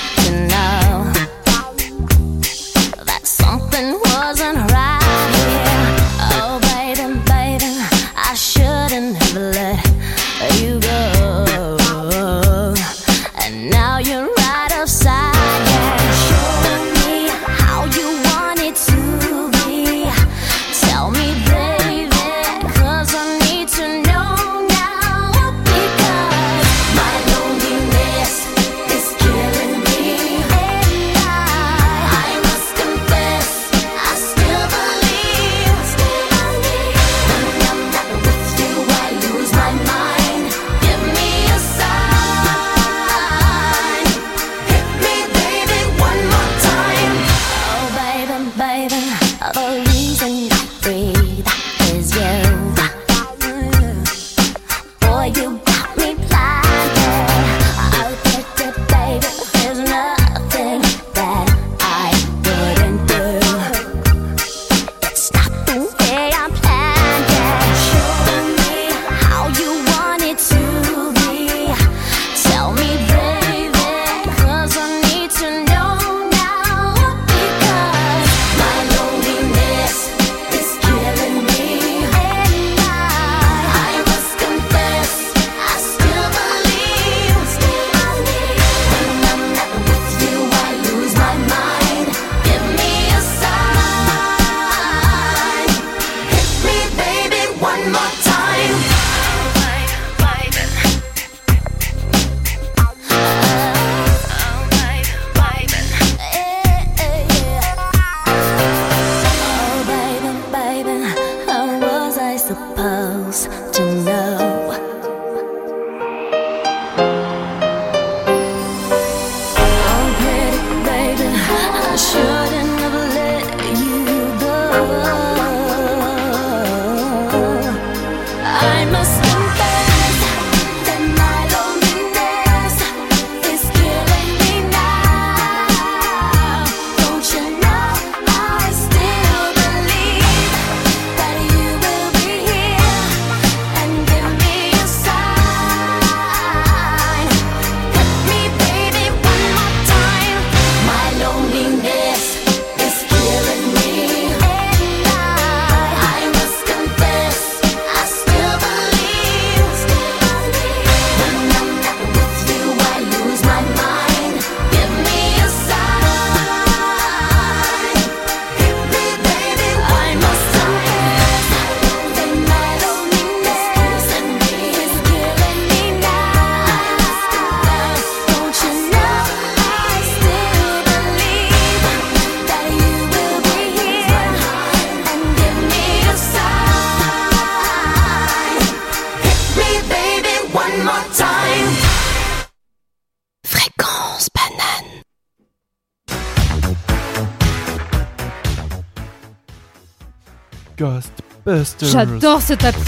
Ghostbusters. J'adore ce tapis.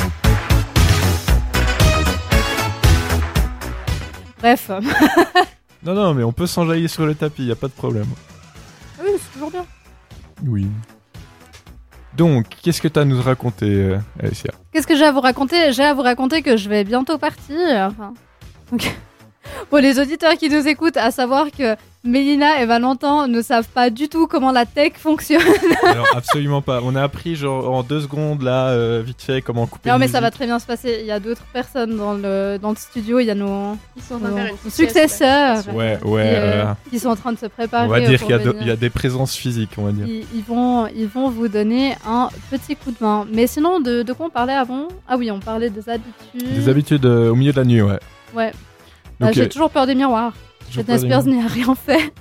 Bref. Non, non, mais on peut s'enjailler sur le tapis, y a pas de problème. oui, c'est toujours bien. Oui. Donc, qu'est-ce que t'as à nous raconter, euh, Alessia Qu'est-ce que j'ai à vous raconter? J'ai à vous raconter que je vais bientôt partir. Enfin, donc, Pour les auditeurs qui nous écoutent, à savoir que Mélina et Valentin ne savent pas du tout comment la tech fonctionne. Alors, absolument pas. On a appris, genre, en deux secondes, là, euh, vite fait, comment couper non, mais ça va très bien se passer. Il y a d'autres personnes dans le, dans le studio. Il y a nos, Ils sont en train de nos- faire une nos successeurs Ouais, ouais. qui, euh, euh, qui sont en train de se préparer. on va dire qu'il y a des présences physiques, on va dire. Ils, ils vont, ils vont vous donner un petit coup de main. Mais sinon, de, de quoi on parlait avant? Ah oui, on parlait des habitudes. Des habitudes euh, au milieu de la nuit, ouais. Ouais. Bah, Donc, J'ai euh, toujours peur des miroirs. Britney Spears des n'y a rien fait.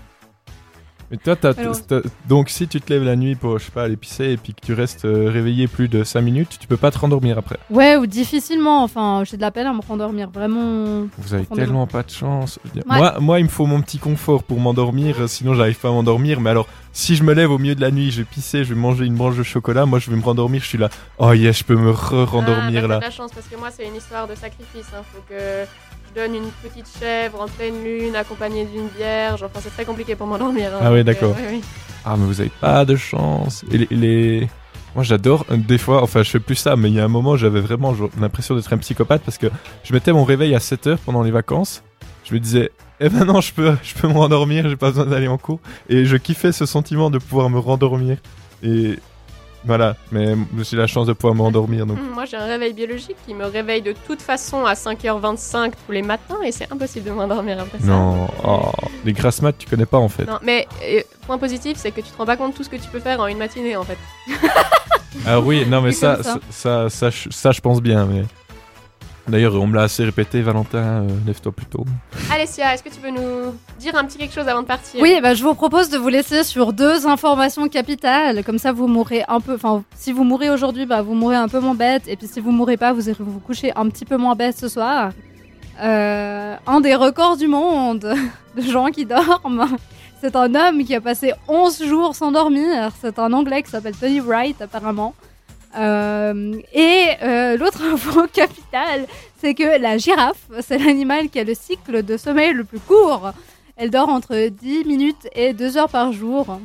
Mais toi, t'as- Alors- t'as- donc si tu te lèves la nuit pour, je sais pas, aller pisser et puis que tu restes euh, réveillé plus de 5 minutes, tu peux pas te rendormir après. Ouais, ou difficilement. Enfin, j'ai de la peine à me rendormir. Vraiment. Vous avez tellement pas de chance. Ouais. Moi, moi, il me faut mon petit confort pour m'endormir, euh, sinon j'arrive pas à m'endormir. Mais alors, si je me lève au milieu de la nuit, je vais pisser, je vais manger une branche de chocolat, moi je vais me rendormir, je suis là. Oh yes, je peux me re-rendormir ah, bah, là. t'as de la chance parce que moi c'est une histoire de sacrifice. Hein. Faut que donne une petite chèvre en pleine lune accompagnée d'une vierge. Enfin c'est très compliqué pour m'endormir. hein. Ah oui, euh, d'accord. oui, oui. Ah, mais vous avez pas de chance. Et les. les- Moi j'adore, euh, des fois, enfin je fais plus ça, mais il y a un moment j'avais vraiment l'impression d'être un psychopathe parce que je mettais mon réveil à 7h pendant les vacances. Je me disais, eh ben non, je peux, je peux me rendormir, j'ai pas besoin d'aller en cours. Et je kiffais ce sentiment de pouvoir me rendormir. Et voilà, mais j'ai la chance de pouvoir me rendormir donc. Moi j'ai un réveil biologique qui me réveille de toute façon à 5h25 tous les matins et c'est impossible de m'endormir après ça. Non, oh, les grasses maths, tu connais pas en fait. Non, mais euh, point positif, c'est que tu te rends pas compte de tout ce que tu peux faire en une matinée en fait. Ah oui, non mais ça, ça. ça, ça, ça, je- ça, je pense bien. Mais d'ailleurs, on me l'a assez répété, Valentin, euh, lève-toi plus tôt. Alessia, est-ce que tu veux nous dire un petit quelque chose avant de partir? Oui, bah, je vous propose de vous laisser sur deux informations capitales. Comme ça, vous mourrez un peu. Enfin, si vous mourrez aujourd'hui, bah, vous mourrez un peu moins bête. Et puis, si vous mourrez pas, vous irez vous coucher un petit peu moins bête ce soir. Euh, un des records du monde de gens qui dorment. C'est un homme qui a passé 11 jours sans dormir. C'est un anglais qui s'appelle Tony Wright, apparemment. Euh, et euh, l'autre info capitale, c'est que la girafe, c'est l'animal qui a le cycle de sommeil le plus court. Elle dort entre 10 minutes et 2 heures par jour.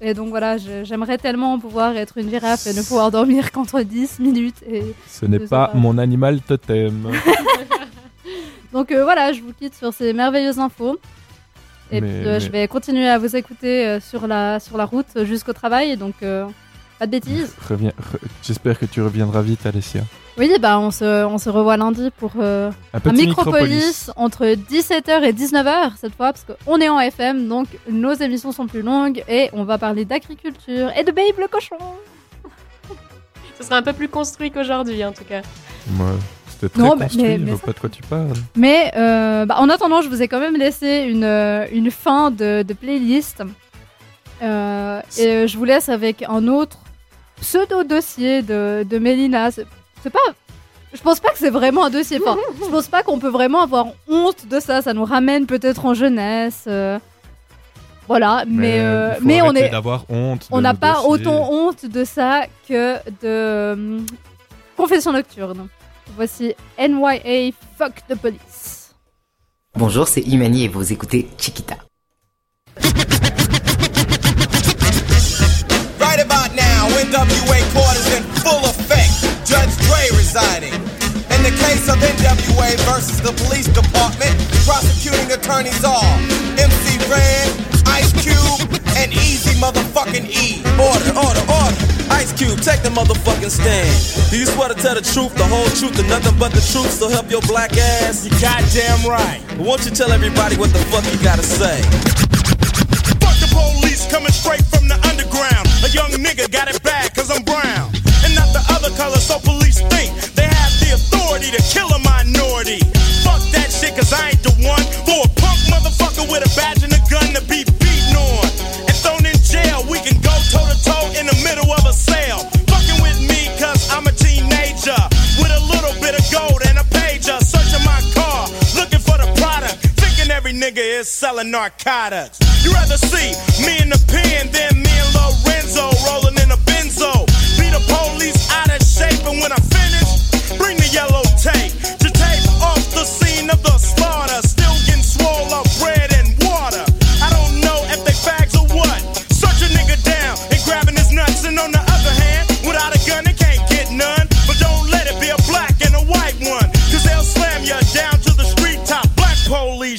Et donc voilà, j'aimerais tellement pouvoir être une girafe et ne pouvoir dormir qu'entre 10 minutes. Et Ce n'est pas mon animal totem. Donc euh, voilà, je vous quitte sur ces merveilleuses infos. Et Mais- puis mais- je vais continuer à vous écouter sur, la, sur la route jusqu'au travail. Donc pas de bêtises. Reviens, re- J'espère que tu reviendras vite, Alessia. Oui, bah on se, on se revoit lundi pour euh, Un petit Micropolis entre 17h et 19h cette fois, parce qu'on est en FM, donc nos émissions sont plus longues et on va parler d'agriculture et de Babe le cochon. Ce sera un peu plus construit qu'aujourd'hui en tout cas. Ouais, C'était très Non, mais- construit, mais- je mais vois ça- pas de quoi tu parles. Mais euh, bah, en attendant, je vous ai quand même laissé une, euh, une fin de, de playlist. Euh, et je vous laisse avec un autre pseudo-dossier de, de Mélina. C'est pas. Je pense pas que c'est vraiment un dossier. Enfin, je pense pas qu'on peut vraiment avoir honte de ça. Ça nous ramène peut-être en jeunesse. euh, Voilà, mais, euh, il faut mais on arrêter est. d'avoir honte. On n'a nos pas dossiers. autant honte de ça que de hum, Confession nocturne. Voici NYA Fuck the Police. Bonjour, c'est Imani et vous écoutez Chiquita. NWA court is in full effect. Judge Dre residing. In the case of NWA versus the police department, prosecuting attorneys are MC Red, Ice Cube, and Easy motherfucking E. Order, order, order. Ice Cube, take the motherfucking stand. Do you swear to tell the truth, the whole truth, and nothing but the truth, so help your black ass? You goddamn right. Won't you tell everybody what the fuck you gotta say? Fuck the police coming straight from the underground. Young nigga got it bad cause I'm brown. And not the other color, so police think they have the authority to kill a minority. Fuck that shit cause I ain't the one for a punk motherfucker with a badge and a gun to be beaten on. And thrown in jail, we can go toe to toe in the middle of a sale. Fucking with me cause I'm a teenager. With a little bit of gold and a pager. Searching every nigga is selling narcotics. You rather see me in the pen than me and Lorenzo rolling in a benzo. Be the police out of shape, and when I finish, bring the yellow tape to tape off the scene of the slaughter.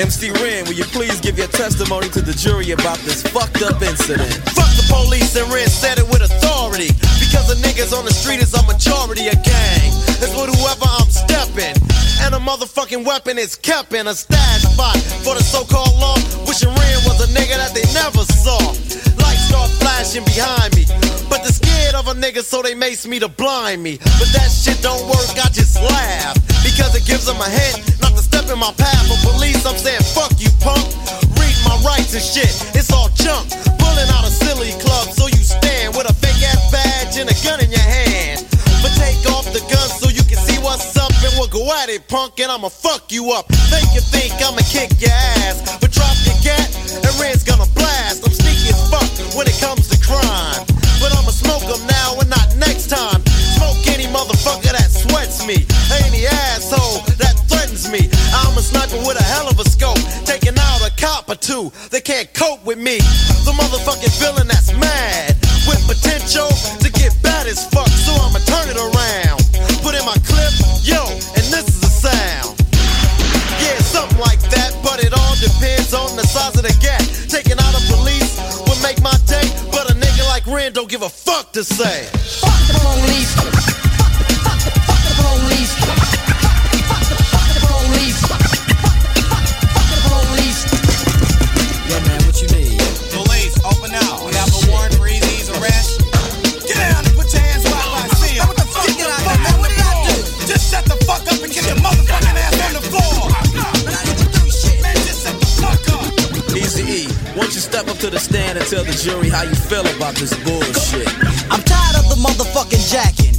MC Ren, will you please give your testimony to the jury about this fucked up incident? Fuck the police and Ren said it with authority. Because the niggas on the street is a majority of gang. It's with whoever I'm stepping. And a motherfucking weapon is kept in a stash spot for the so-called law. Wishing Ren was a nigga that they never saw. Lights start flashing behind me. But they're scared of a nigga, so they mace me to blind me. But that shit don't work, I just laugh. Because it gives them a hint in my path. For police, I'm saying, fuck you, punk. Read my rights and shit, it's all junk. Pulling out a silly club, so you stand with a fake ass badge and a gun in your hand. But take off the gun so you can see what's up and we'll go at it, punk, and I'ma fuck you up. Make you think I'ma kick your ass. But drop your gat and Red's gonna blast. I'm sneaky as fuck when it comes to crime. But I'ma smoke 'em now and not next time. Smoke any motherfucker that sweats me. That threatens me. With a hell of a scope. Taking out a cop or two. They can't cope with me. The motherfucking villain that's mad. With potential to get bad as fuck. So I'ma turn it around. Put in my clip, yo, and this is the sound. Yeah, something like that, but it all depends on the size of the gap. Taking out a police would make my day, but a nigga like Ren don't give a fuck to say. Fuck the police. Tell the jury how you feel about this bullshit? I'm tired of the motherfucking jacking.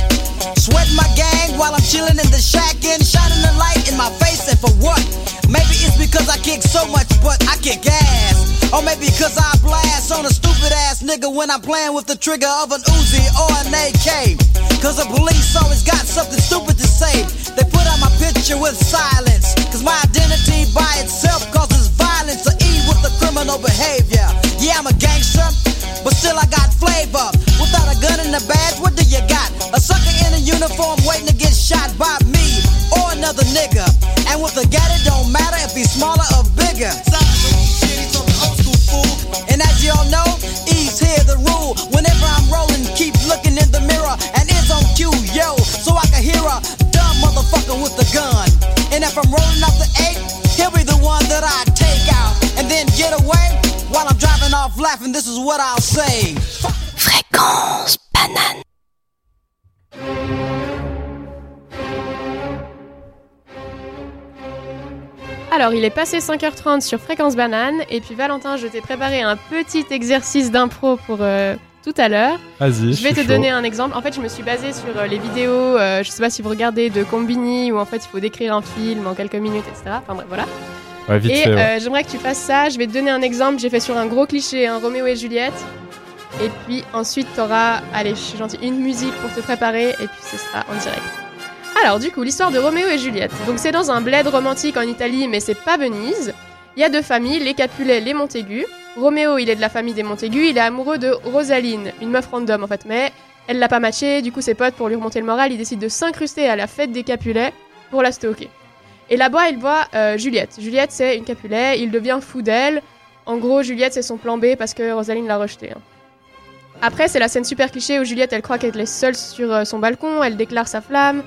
Sweating my gang while I'm chilling in the shack and shining the light in my face and for what? Maybe it's because I kick so much, but I kick ass. Or maybe because I blast on a stupid ass nigga when I'm playing with the trigger of an Uzi or an AK. Cause the police always got something stupid to say. They put out my picture with silence. Cause my identity by itself causes violence to E with the criminal behavior. Yeah, I'm a gangster, but still I got flavor. Without a gun and a badge, what do you got? A sucker in a uniform waiting to get shot by me or another nigga. And with a gat, it don't matter if he's smaller or bigger. And as y'all know, E's here the rule. Whenever I'm rolling, keep looking in the mirror and it's on cue, yo, so I can hear a dumb motherfucker with a gun. And if I'm rolling up laughing. This is what I'll say. Fréquence banane. Alors, il est passé 5h30 sur Fréquence Banane. Et puis, Valentin, je t'ai préparé un petit exercice d'impro pour euh, tout à l'heure. Vas-y, Je vais te chaud. donner un exemple. En fait, je me suis basée sur euh, les vidéos, euh, je sais pas si vous regardez, de Combini, où en fait, il faut décrire un film en quelques minutes, etc. Enfin, bref, voilà. Ouais, vite et fait, ouais. euh, j'aimerais que tu fasses ça. Je vais te donner un exemple. J'ai fait sur un gros cliché, un Roméo et Juliette. Et puis ensuite, tu auras, allez, je suis gentille, une musique pour te préparer. Et puis ce sera en direct. Alors, du coup, l'histoire de Roméo et Juliette. Donc, c'est dans un bled romantique en Italie, mais c'est pas Venise. Il y a deux familles, les Capulet, les Montaigu. Roméo, il est de la famille des Montaigu. Il est amoureux de Rosaline, une meuf random en fait, mais elle l'a pas matché. Du coup, ses potes, pour lui remonter le moral, ils décident de s'incruster à la fête des Capulet pour la stalker. Et là-bas, il voit euh, Juliette. Juliette, c'est une Capulet. Il devient fou d'elle. En gros, Juliette, c'est son plan B parce que Rosaline l'a rejeté. hein. Après, c'est la scène super cliché où Juliette, elle croit qu'elle est seule sur euh, son balcon, elle déclare sa flamme.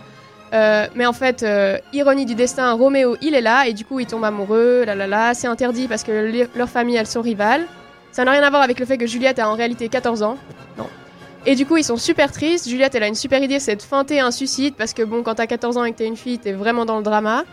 Euh, mais en fait, ironie du destin, Roméo, il est là et du coup, il tombe amoureux, là là là. C'est interdit parce que leurs familles, elles sont rivales. Ça n'a rien à voir avec le fait que Juliette a en réalité 14 ans. Non. Et du coup, ils sont super tristes. Juliette, elle a une super idée, c'est de feinter un suicide parce que bon, quand t'as 14 ans et que t'es une fille, t'es vraiment dans le drama.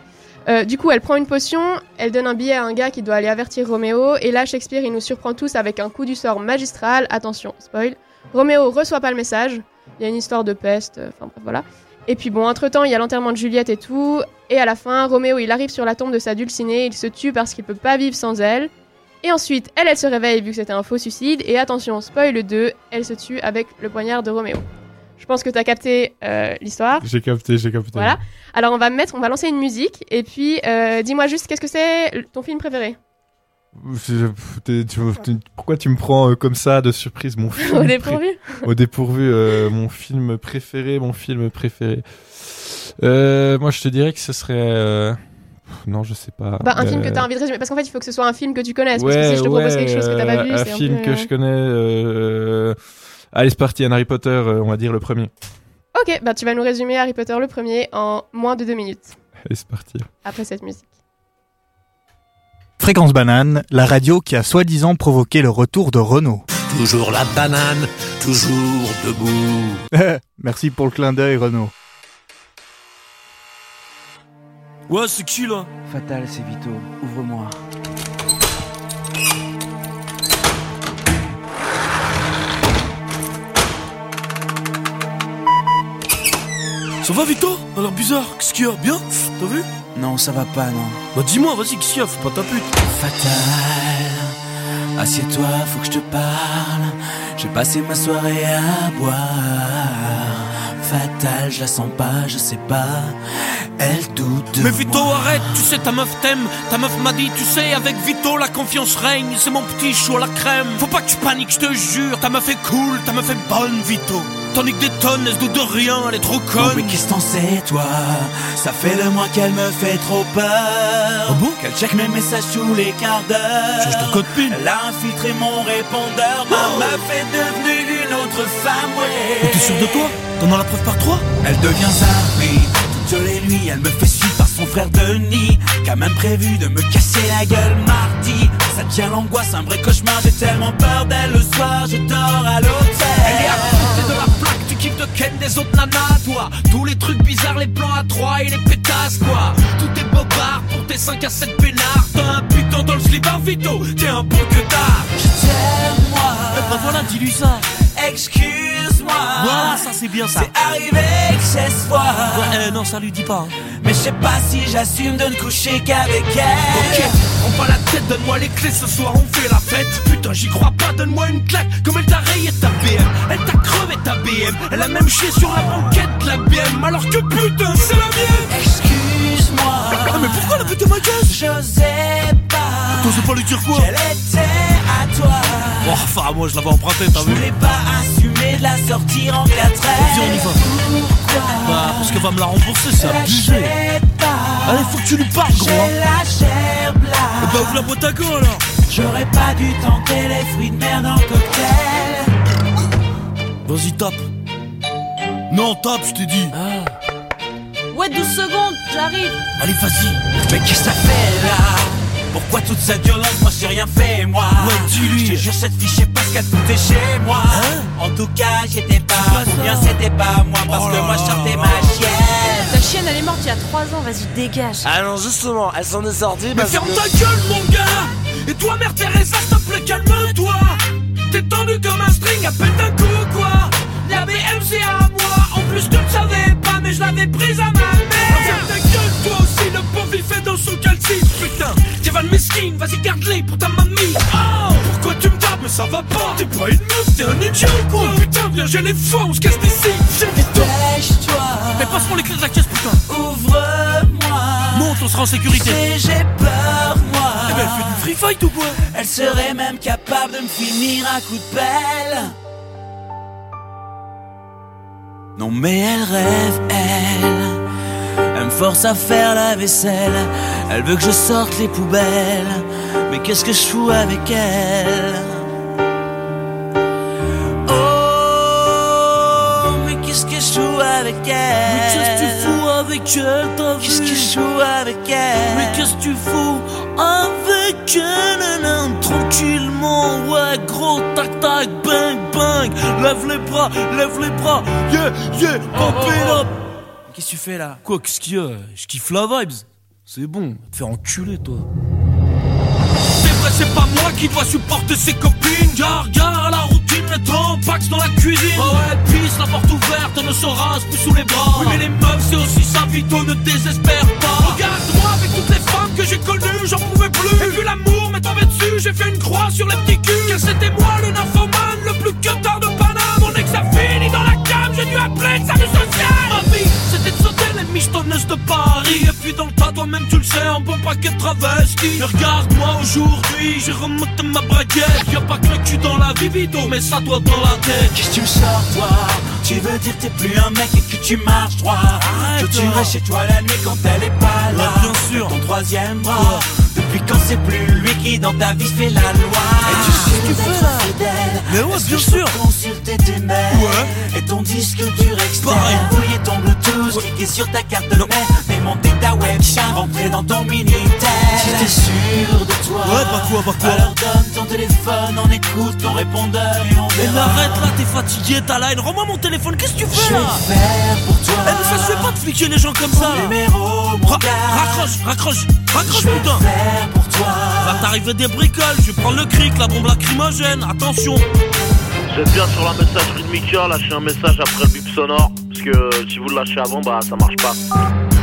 Euh, du coup, elle prend une potion, elle donne un billet à un gars qui doit aller avertir Roméo, et là, Shakespeare, il nous surprend tous avec un coup du sort magistral. Attention, spoil. Roméo reçoit pas le message. Il y a une histoire de peste, euh, enfin bref, voilà. Et puis bon, entre-temps, il y a l'enterrement de Juliette et tout. Et à la fin, Roméo, il arrive sur la tombe de sa dulcinée, il se tue parce qu'il peut pas vivre sans elle. Et ensuite, elle, elle se réveille vu que c'était un faux suicide. Et attention, spoil 2, elle se tue avec le poignard de Roméo. Je pense que t'as capté euh, l'histoire. J'ai capté, j'ai capté. Voilà. Alors on va mettre, on va lancer une musique. Et puis, euh, dis-moi juste, qu'est-ce que c'est ton film préféré? Tu- tu- pourquoi tu me prends euh, comme ça de surprise mon film Au dépourvu Au dépourvu, euh, mon film préféré, mon film préféré. Euh, moi, je te dirais que ce serait. euh, Non, je sais pas. Bah, un film que t'as envie de résumer. Parce qu'en fait, il faut que ce soit un film que tu connaisses. parce que si je te propose quelque chose que t'as pas vu, c'est un film peu, que je connais. Allez, c'est parti, un Harry Potter, euh, on va dire le premier. Ok, bah tu vas nous résumer Harry Potter le premier en moins de deux minutes Allez, c'est parti. après cette musique. Fréquence Banane, la radio qui a soi-disant provoqué le retour de Renault. Toujours la banane, toujours debout. Merci pour le clin d'œil, Renault. Ouais, c'est qui là? Fatal, c'est Vito. Ouvre-moi. Ça va Vito A l'air bizarre, qu'est-ce qu'il y a Bien T'as vu Non, ça va pas, non. Bah dis-moi, vas-y, qu'est-ce qu'il y a Fais pas ta pute Fatal, assieds-toi, faut que je te parle. J'ai passé ma soirée à boire. Fatal, je la sens pas, je sais pas. Elle doute de Mais Vito, moi. arrête, tu sais, ta meuf t'aime. Ta meuf m'a dit, tu sais, avec Vito, la confiance règne. C'est mon petit chou à la crème. Faut pas que tu paniques, je te jure. Ta meuf est cool, ta meuf est bonne, Vito. Tandis que des tonnes, elle se doute de rien, elle est trop Oh, conne. mais qu'est-ce t'en sais, toi? Ça fait le mois qu'elle me fait trop peur. Ah bon? Qu'elle check mes messages tous les quarts d'heure. Change ton code PIN. Elle a infiltré mon répondeur. Ma meuf est devenue une autre femme, ouais. Mais T'es sûr de toi? T'en as la preuve par trois Elle devient Zari toutes les nuits. Elle me fait suivre par son frère Denis, qui a même prévu de me casser la gueule mardi. Ça tient l'angoisse, un vrai cauchemar. J'ai tellement peur d'elle le soir, je dors à l'hôtel. Elle est à côté de la plaque, tu kiffes de ken des autres nanas, toi. Tous les trucs bizarres, les plans à trois et les pétasses, quoi. Tout est bobard pour tes 5 à 7 peinards. T'as un putain dans le slipper, Vito. T'es un bon que tard. Je t'aime, moi. Ben voilà, dis-lui ça. Voilà, ça c'est bien ça. C'est arrivé que c'est ce soir. Ouais, eh, non, ça lui dit pas. hein. Mais je sais pas si j'assume de ne coucher qu'avec elle. Ok, prends pas la tête, donne-moi les clés, ce soir on fait la fête. Putain, j'y crois pas, donne-moi une claque. Comme elle t'a rayé ta BM, elle t'a crevé ta BM. Elle a même chié sur la banquette de la BM, alors que putain, c'est la mienne. Excuse-moi. Ah, mais pourquoi la putain ma gueule J'osais pas. T'osais pas lui dire quoi? Qu'elle était à toi? Oh, enfin, moi je l'avais emprunté, t'as Je vu voulais pas assumer de la sortir en quatre airs. Viens, on y va. Bah, parce qu'elle va me la rembourser, c'est abusé. Allez, faut que tu lui parles, gros. Hein. la chair Eh bah, ouvre la boîte à gants alors. J'aurais pas dû tenter les fruits de mer dans le cocktail. Vas-y, tape. Non, tape, je t'ai dit. Ouais, 12 secondes, j'arrive. Allez, vas-y. Mais qu'est-ce que ça fait là? Pourquoi toute cette violence Moi j'ai rien fait moi? Ouais, dis-lui. Je te jure cette fille ce qu'elle foutait chez moi. En tout cas j'étais pas bien c'était pas moi Parce Oh que là moi je sortais ma Ta chienne chienne, elle est morte il y a 3 ans, vas-y, dégage. Ah non, justement, elle s'en est sortie Mais ferme que... ta gueule, mon gars. Et toi, mère Teresa, s'il te plaît, calme-toi. T'es tendu comme un string à peine d'un coup, quoi. La BM, c'est à moi. En plus, tu ne savais pas, mais je l'avais prise à ma mère. Ferme ta gueule, toi aussi, le pauvre, il fait dans son calcif Putain, t'es Van Meskin, vas-y, garde-les pour ta mamie. Oh, pourquoi tu me tapes Mais ça va pas. T'es pas une meuf, t'es un idiot, quoi. Putain, viens, j'ai les fois, on se casse d'ici Dépêche-toi Mais passe-moi les clés de la caisse, putain. Ouvre-moi. Monte, on sera en sécurité. Et j'ai peur moi. Eh ben, elle fait du free fight ou quoi? Elle serait même capable de me finir à coup de pelle. Non mais elle rêve, elle Elle me force à faire la vaisselle. Elle veut que je sorte les poubelles. Mais qu'est-ce que je fous avec elle? Oh Mais qu'est-ce que je fous avec elle? Mais qu'est-ce que tu fous avec elle, t'as vu Qu'est-ce que je fous avec elle? Mais qu'est-ce que tu fous avec elle? Tranquillement, ouais, gros, tac tac, bang bang. Lève les bras, lève les bras. Yeah, yeah, pump it up Qu'est-ce que tu fais là? Quoi, qu'est-ce qu'il y a? Je kiffe la vibes C'est bon, te faire enculer, toi. C'est vrai, c'est pas moi qui dois supporter ses copines. Gare, gare à la routine, le temps, Pax dans la cuisine. Oh ouais, pisse, la porte ouverte, on ne se rase plus sous les bras. Oui, mais les meufs, c'est aussi ça, Vito, ne désespère pas. Regarde-moi avec toutes les femmes que j'ai connues, j'en pouvais plus. Et vu l'amour m'est tombé dessus, j'ai fait une croix sur les petits culs. Car c'était moi le nymphomane, le plus cutter de Paname. Mon ex a fini dans la cave, j'ai dû appeler le salut social. Ma vie, c'était de sauter les michetonneuses de Paris. Et puis dans le tas, toi-même tu le sais, un bon paquet de travestis. Mais regarde-moi aujourd'hui, j'ai remonté ma braguette. Y'a pas que le cul dans la vie, mais ça toi dans la tête. Qu'est-ce que tu me sors toi Tu veux dire t'es plus un mec et que tu marches droit? Que tu restes chez toi la nuit quand elle est pas là bien sûr Ton troisième bras Depuis quand c'est plus lui qui dans ta vie fait la loi Et tu sais tu fais, là Mais ouais, bien que sûr. consulter tes mails Ouais. Et ton disque dur externe Pareil. Fouiller ton bluetooth Cliquer sur ta carte de ta webcam Rentrer dans ton minitel. T'es sûr de toi. Ouais, bah quoi, bah quoi. Alors donne ton téléphone On écoute ton répondeur Et on verra. arrête là, t'es fatigué, t'as line. Rends-moi mon téléphone, qu'est-ce que tu fais Je là vais faire pour toi Eh, mais ça se fait pas de fliquer les gens comme ça numéro, mon Ra- gars. raccroche, raccroche, raccroche Je vais putain. faire pour toi. Va t'arriver des bricoles, je vais prendre le cric, la bombe lacrymogène, attention Vous êtes bien sur la messagerie de Mika, lâchez un message après le bip sonore. Parce que si vous le lâchez avant, bah ça marche pas.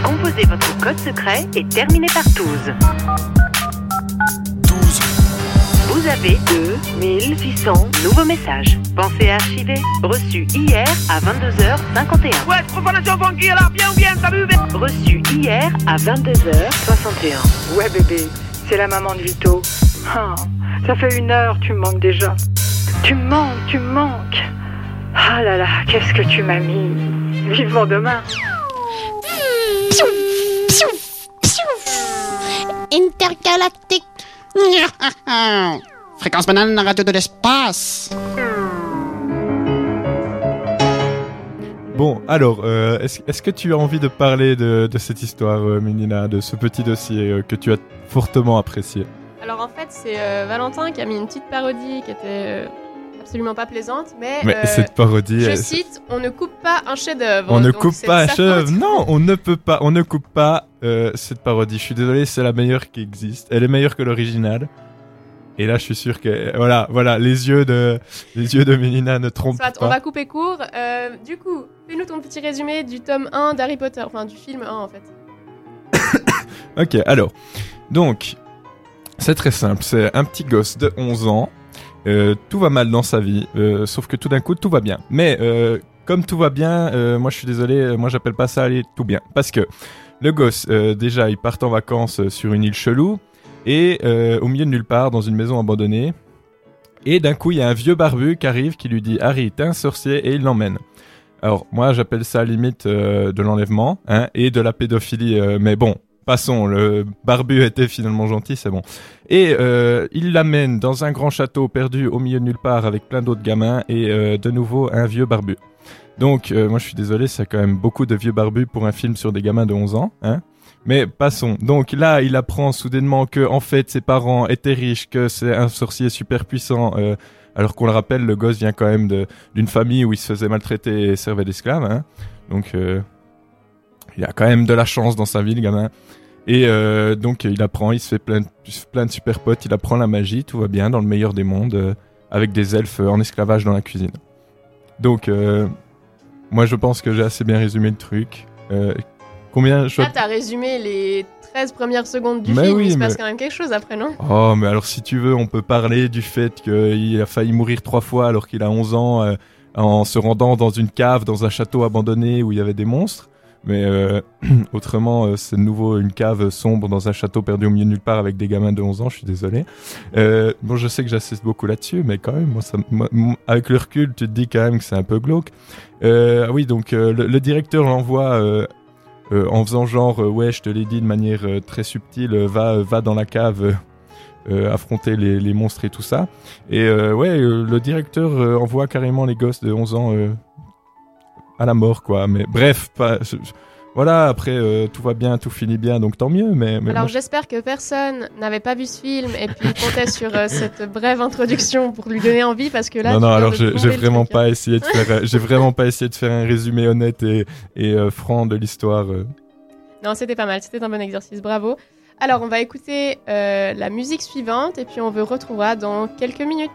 Composez votre code secret et terminez par 12. 12. Vous avez 2600 nouveaux messages. Pensez à archiver. Reçu hier à 22h51. Ouais, profanation funky là, bien ou bien, vu Reçu hier à 22h61. Ouais bébé, c'est la maman de Vito. Ah, ça fait une heure, tu me manques déjà. Tu me manques, tu me manques. Ah là là, qu'est-ce que tu m'as mis. Vivement demain. Intergalactique. Fréquence banane, la radio de l'espace. Bon, alors, euh, est-ce est-ce que tu as envie de parler de, de cette histoire, euh, Mélina, de ce petit dossier euh, que tu as fortement apprécié? Alors en fait, c'est euh, Valentin qui a mis une petite parodie qui était euh, absolument pas plaisante, mais, Mais euh, cette parodie, je cite, on ne coupe pas un chef-d'œuvre. On ne coupe pas un sa chef. faute. Non, on ne peut pas. On ne coupe pas euh, cette parodie. Je suis désolé, c'est la meilleure qui existe. Elle est meilleure que l'original. Et là, je suis sûr que voilà, voilà, les yeux de les yeux de Mélina ne trompent Soit, pas. on va couper court. Euh, du coup, fais-nous ton petit résumé du tome 1 d'Harry Potter, enfin du film 1 en fait. Ok, alors, donc, c'est très simple. C'est un petit gosse de 11 ans. Euh, tout va mal dans sa vie, euh, sauf que tout d'un coup, tout va bien. Mais euh, comme tout va bien, moi, je suis désolé, moi, j'appelle pas ça aller tout bien. Parce que le gosse, déjà, il part en vacances sur une île chelou et au milieu de nulle part, dans une maison abandonnée. Et d'un coup, il y a un vieux barbu qui arrive, qui lui dit Harry, t'es un sorcier, et il l'emmène. Alors, moi, j'appelle ça limite de l'enlèvement hein, et de la pédophilie. mais bon, passons, le barbu était finalement gentil, c'est bon. Et euh, il l'amène dans un grand château perdu au milieu de nulle part avec plein d'autres gamins et euh, de nouveau un vieux barbu. Donc, euh, moi, je suis désolé, c'est quand même beaucoup de vieux barbus pour un film sur des gamins de 11 ans. Hein mais passons. Donc là, il apprend soudainement que en fait ses parents étaient riches, que c'est un sorcier super puissant. alors qu'on le rappelle, le gosse vient quand même d'une famille où il se faisait maltraiter et servait d'esclave. Hein. Donc il a quand même de la chance dans sa vie, le gamin. Et euh, donc il apprend, il se fait plein de, plein de super potes, il apprend la magie, tout va bien dans le meilleur des mondes, euh, avec des elfes en esclavage dans la cuisine. Donc euh, moi je pense que j'ai assez bien résumé le truc. Euh, combien je Là, t'as résumé les 13 premières secondes du Mais film, oui, il se passe quand même quelque chose après, non? Oh, mais alors si tu veux, on peut parler du fait qu'il a failli mourir trois fois alors qu'il a 11 ans euh, en se rendant dans une cave, dans un château abandonné où il y avait des monstres. Mais euh, autrement, euh, c'est de nouveau une cave sombre dans un château perdu au milieu de nulle part avec des gamins de 11 ans, je suis désolé. Euh, bon, je sais que j'assiste beaucoup là-dessus, mais quand même, moi, avec le recul, tu te dis quand même que c'est un peu glauque. Ah oui, donc le, directeur l'envoie en faisant genre ouais je te l'ai dit de manière très subtile va va dans la cave affronter les, monstres et tout ça et ouais le directeur envoie carrément les gosses de 11 ans à la mort quoi mais bref pas, je- je- voilà après euh, tout va bien tout finit bien donc tant mieux mais, mais Alors j'espère que personne n'avait pas vu ce film et puis comptait sur euh, cette brève introduction pour lui donner envie parce que là. non non alors j'ai vraiment truc, hein. pas essayé de faire euh, j'ai vraiment pas essayé de faire un résumé honnête et, et euh, franc de l'histoire. Non, c'était pas mal, c'était un bon exercice, bravo. Alors, on va écouter la musique suivante et puis on vous retrouvera dans quelques minutes.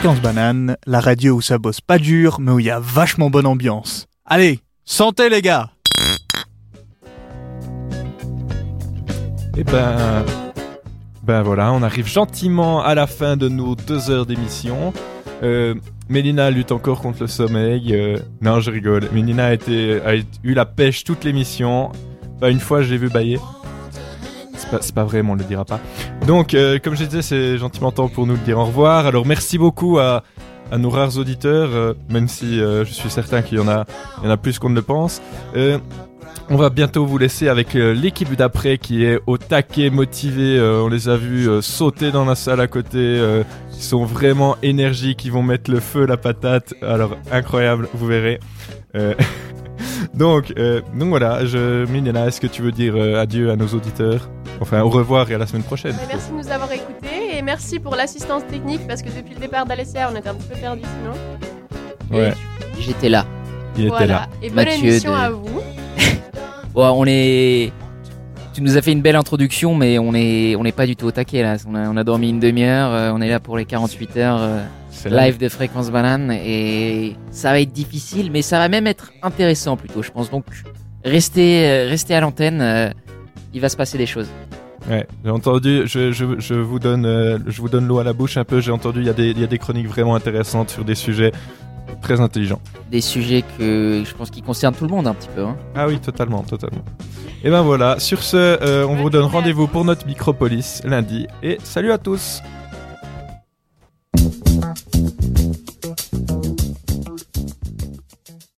Fréquence Banane, la radio où ça bosse pas dur, mais où il y a vachement bonne ambiance. Allez, santé les gars Et ben, ben voilà, on arrive gentiment à la fin de nos deux heures d'émission. Euh, Mélina lutte encore contre le sommeil. euh, non, je rigole. Mélina a, été, a eu la pêche toute l'émission. Pas une fois, je l'ai vu bailler. C'est pas, vrai, mais on le dira pas. Donc, euh, comme je disais, c'est gentiment temps pour nous de dire au revoir. Alors, merci beaucoup à, nos rares auditeurs, euh, même si euh, je suis certain qu'il y en a, y en a plus qu'on ne le pense. On va bientôt vous laisser avec l'équipe d'après qui est au taquet, motivée. On les a vus sauter dans la salle à côté. ils sont vraiment énergiques. Ils vont mettre le feu, la patate. Alors, incroyable, vous verrez. Donc, euh, donc voilà, je, Minela, est-ce que tu veux dire euh, adieu à nos auditeurs? Enfin, au revoir et à la semaine prochaine. Mais Merci de nous avoir écoutés et merci pour l'assistance technique parce que depuis le départ d'Alessia, on était un petit peu perdus sinon. Ouais, J'étais là. il était Voilà. là. Et bonne Mathieu émission de- à vous. Bon, on est. Tu nous as fait une belle introduction, mais on est, on n'est pas du tout au taquet là. On a, on a dormi une demi-heure, euh, on est là pour les 48 heures euh, live de Fréquence Banane et ça va être difficile, mais ça va même être intéressant plutôt, je pense. Donc, restez, euh, restez à l'antenne, euh, il va se passer des choses. Ouais, j'ai entendu, je, je, je vous donne, euh, je vous donne l'eau à la bouche un peu. J'ai entendu, il y, a des- il y a des chroniques vraiment intéressantes sur des sujets très intelligents. Des sujets que je pense qui concernent tout le monde un petit peu. hein. Ah oui, totalement, totalement. Et ben voilà, sur ce, euh, on vous donne rendez-vous pour notre Micropolis lundi. Et salut à tous Thank you.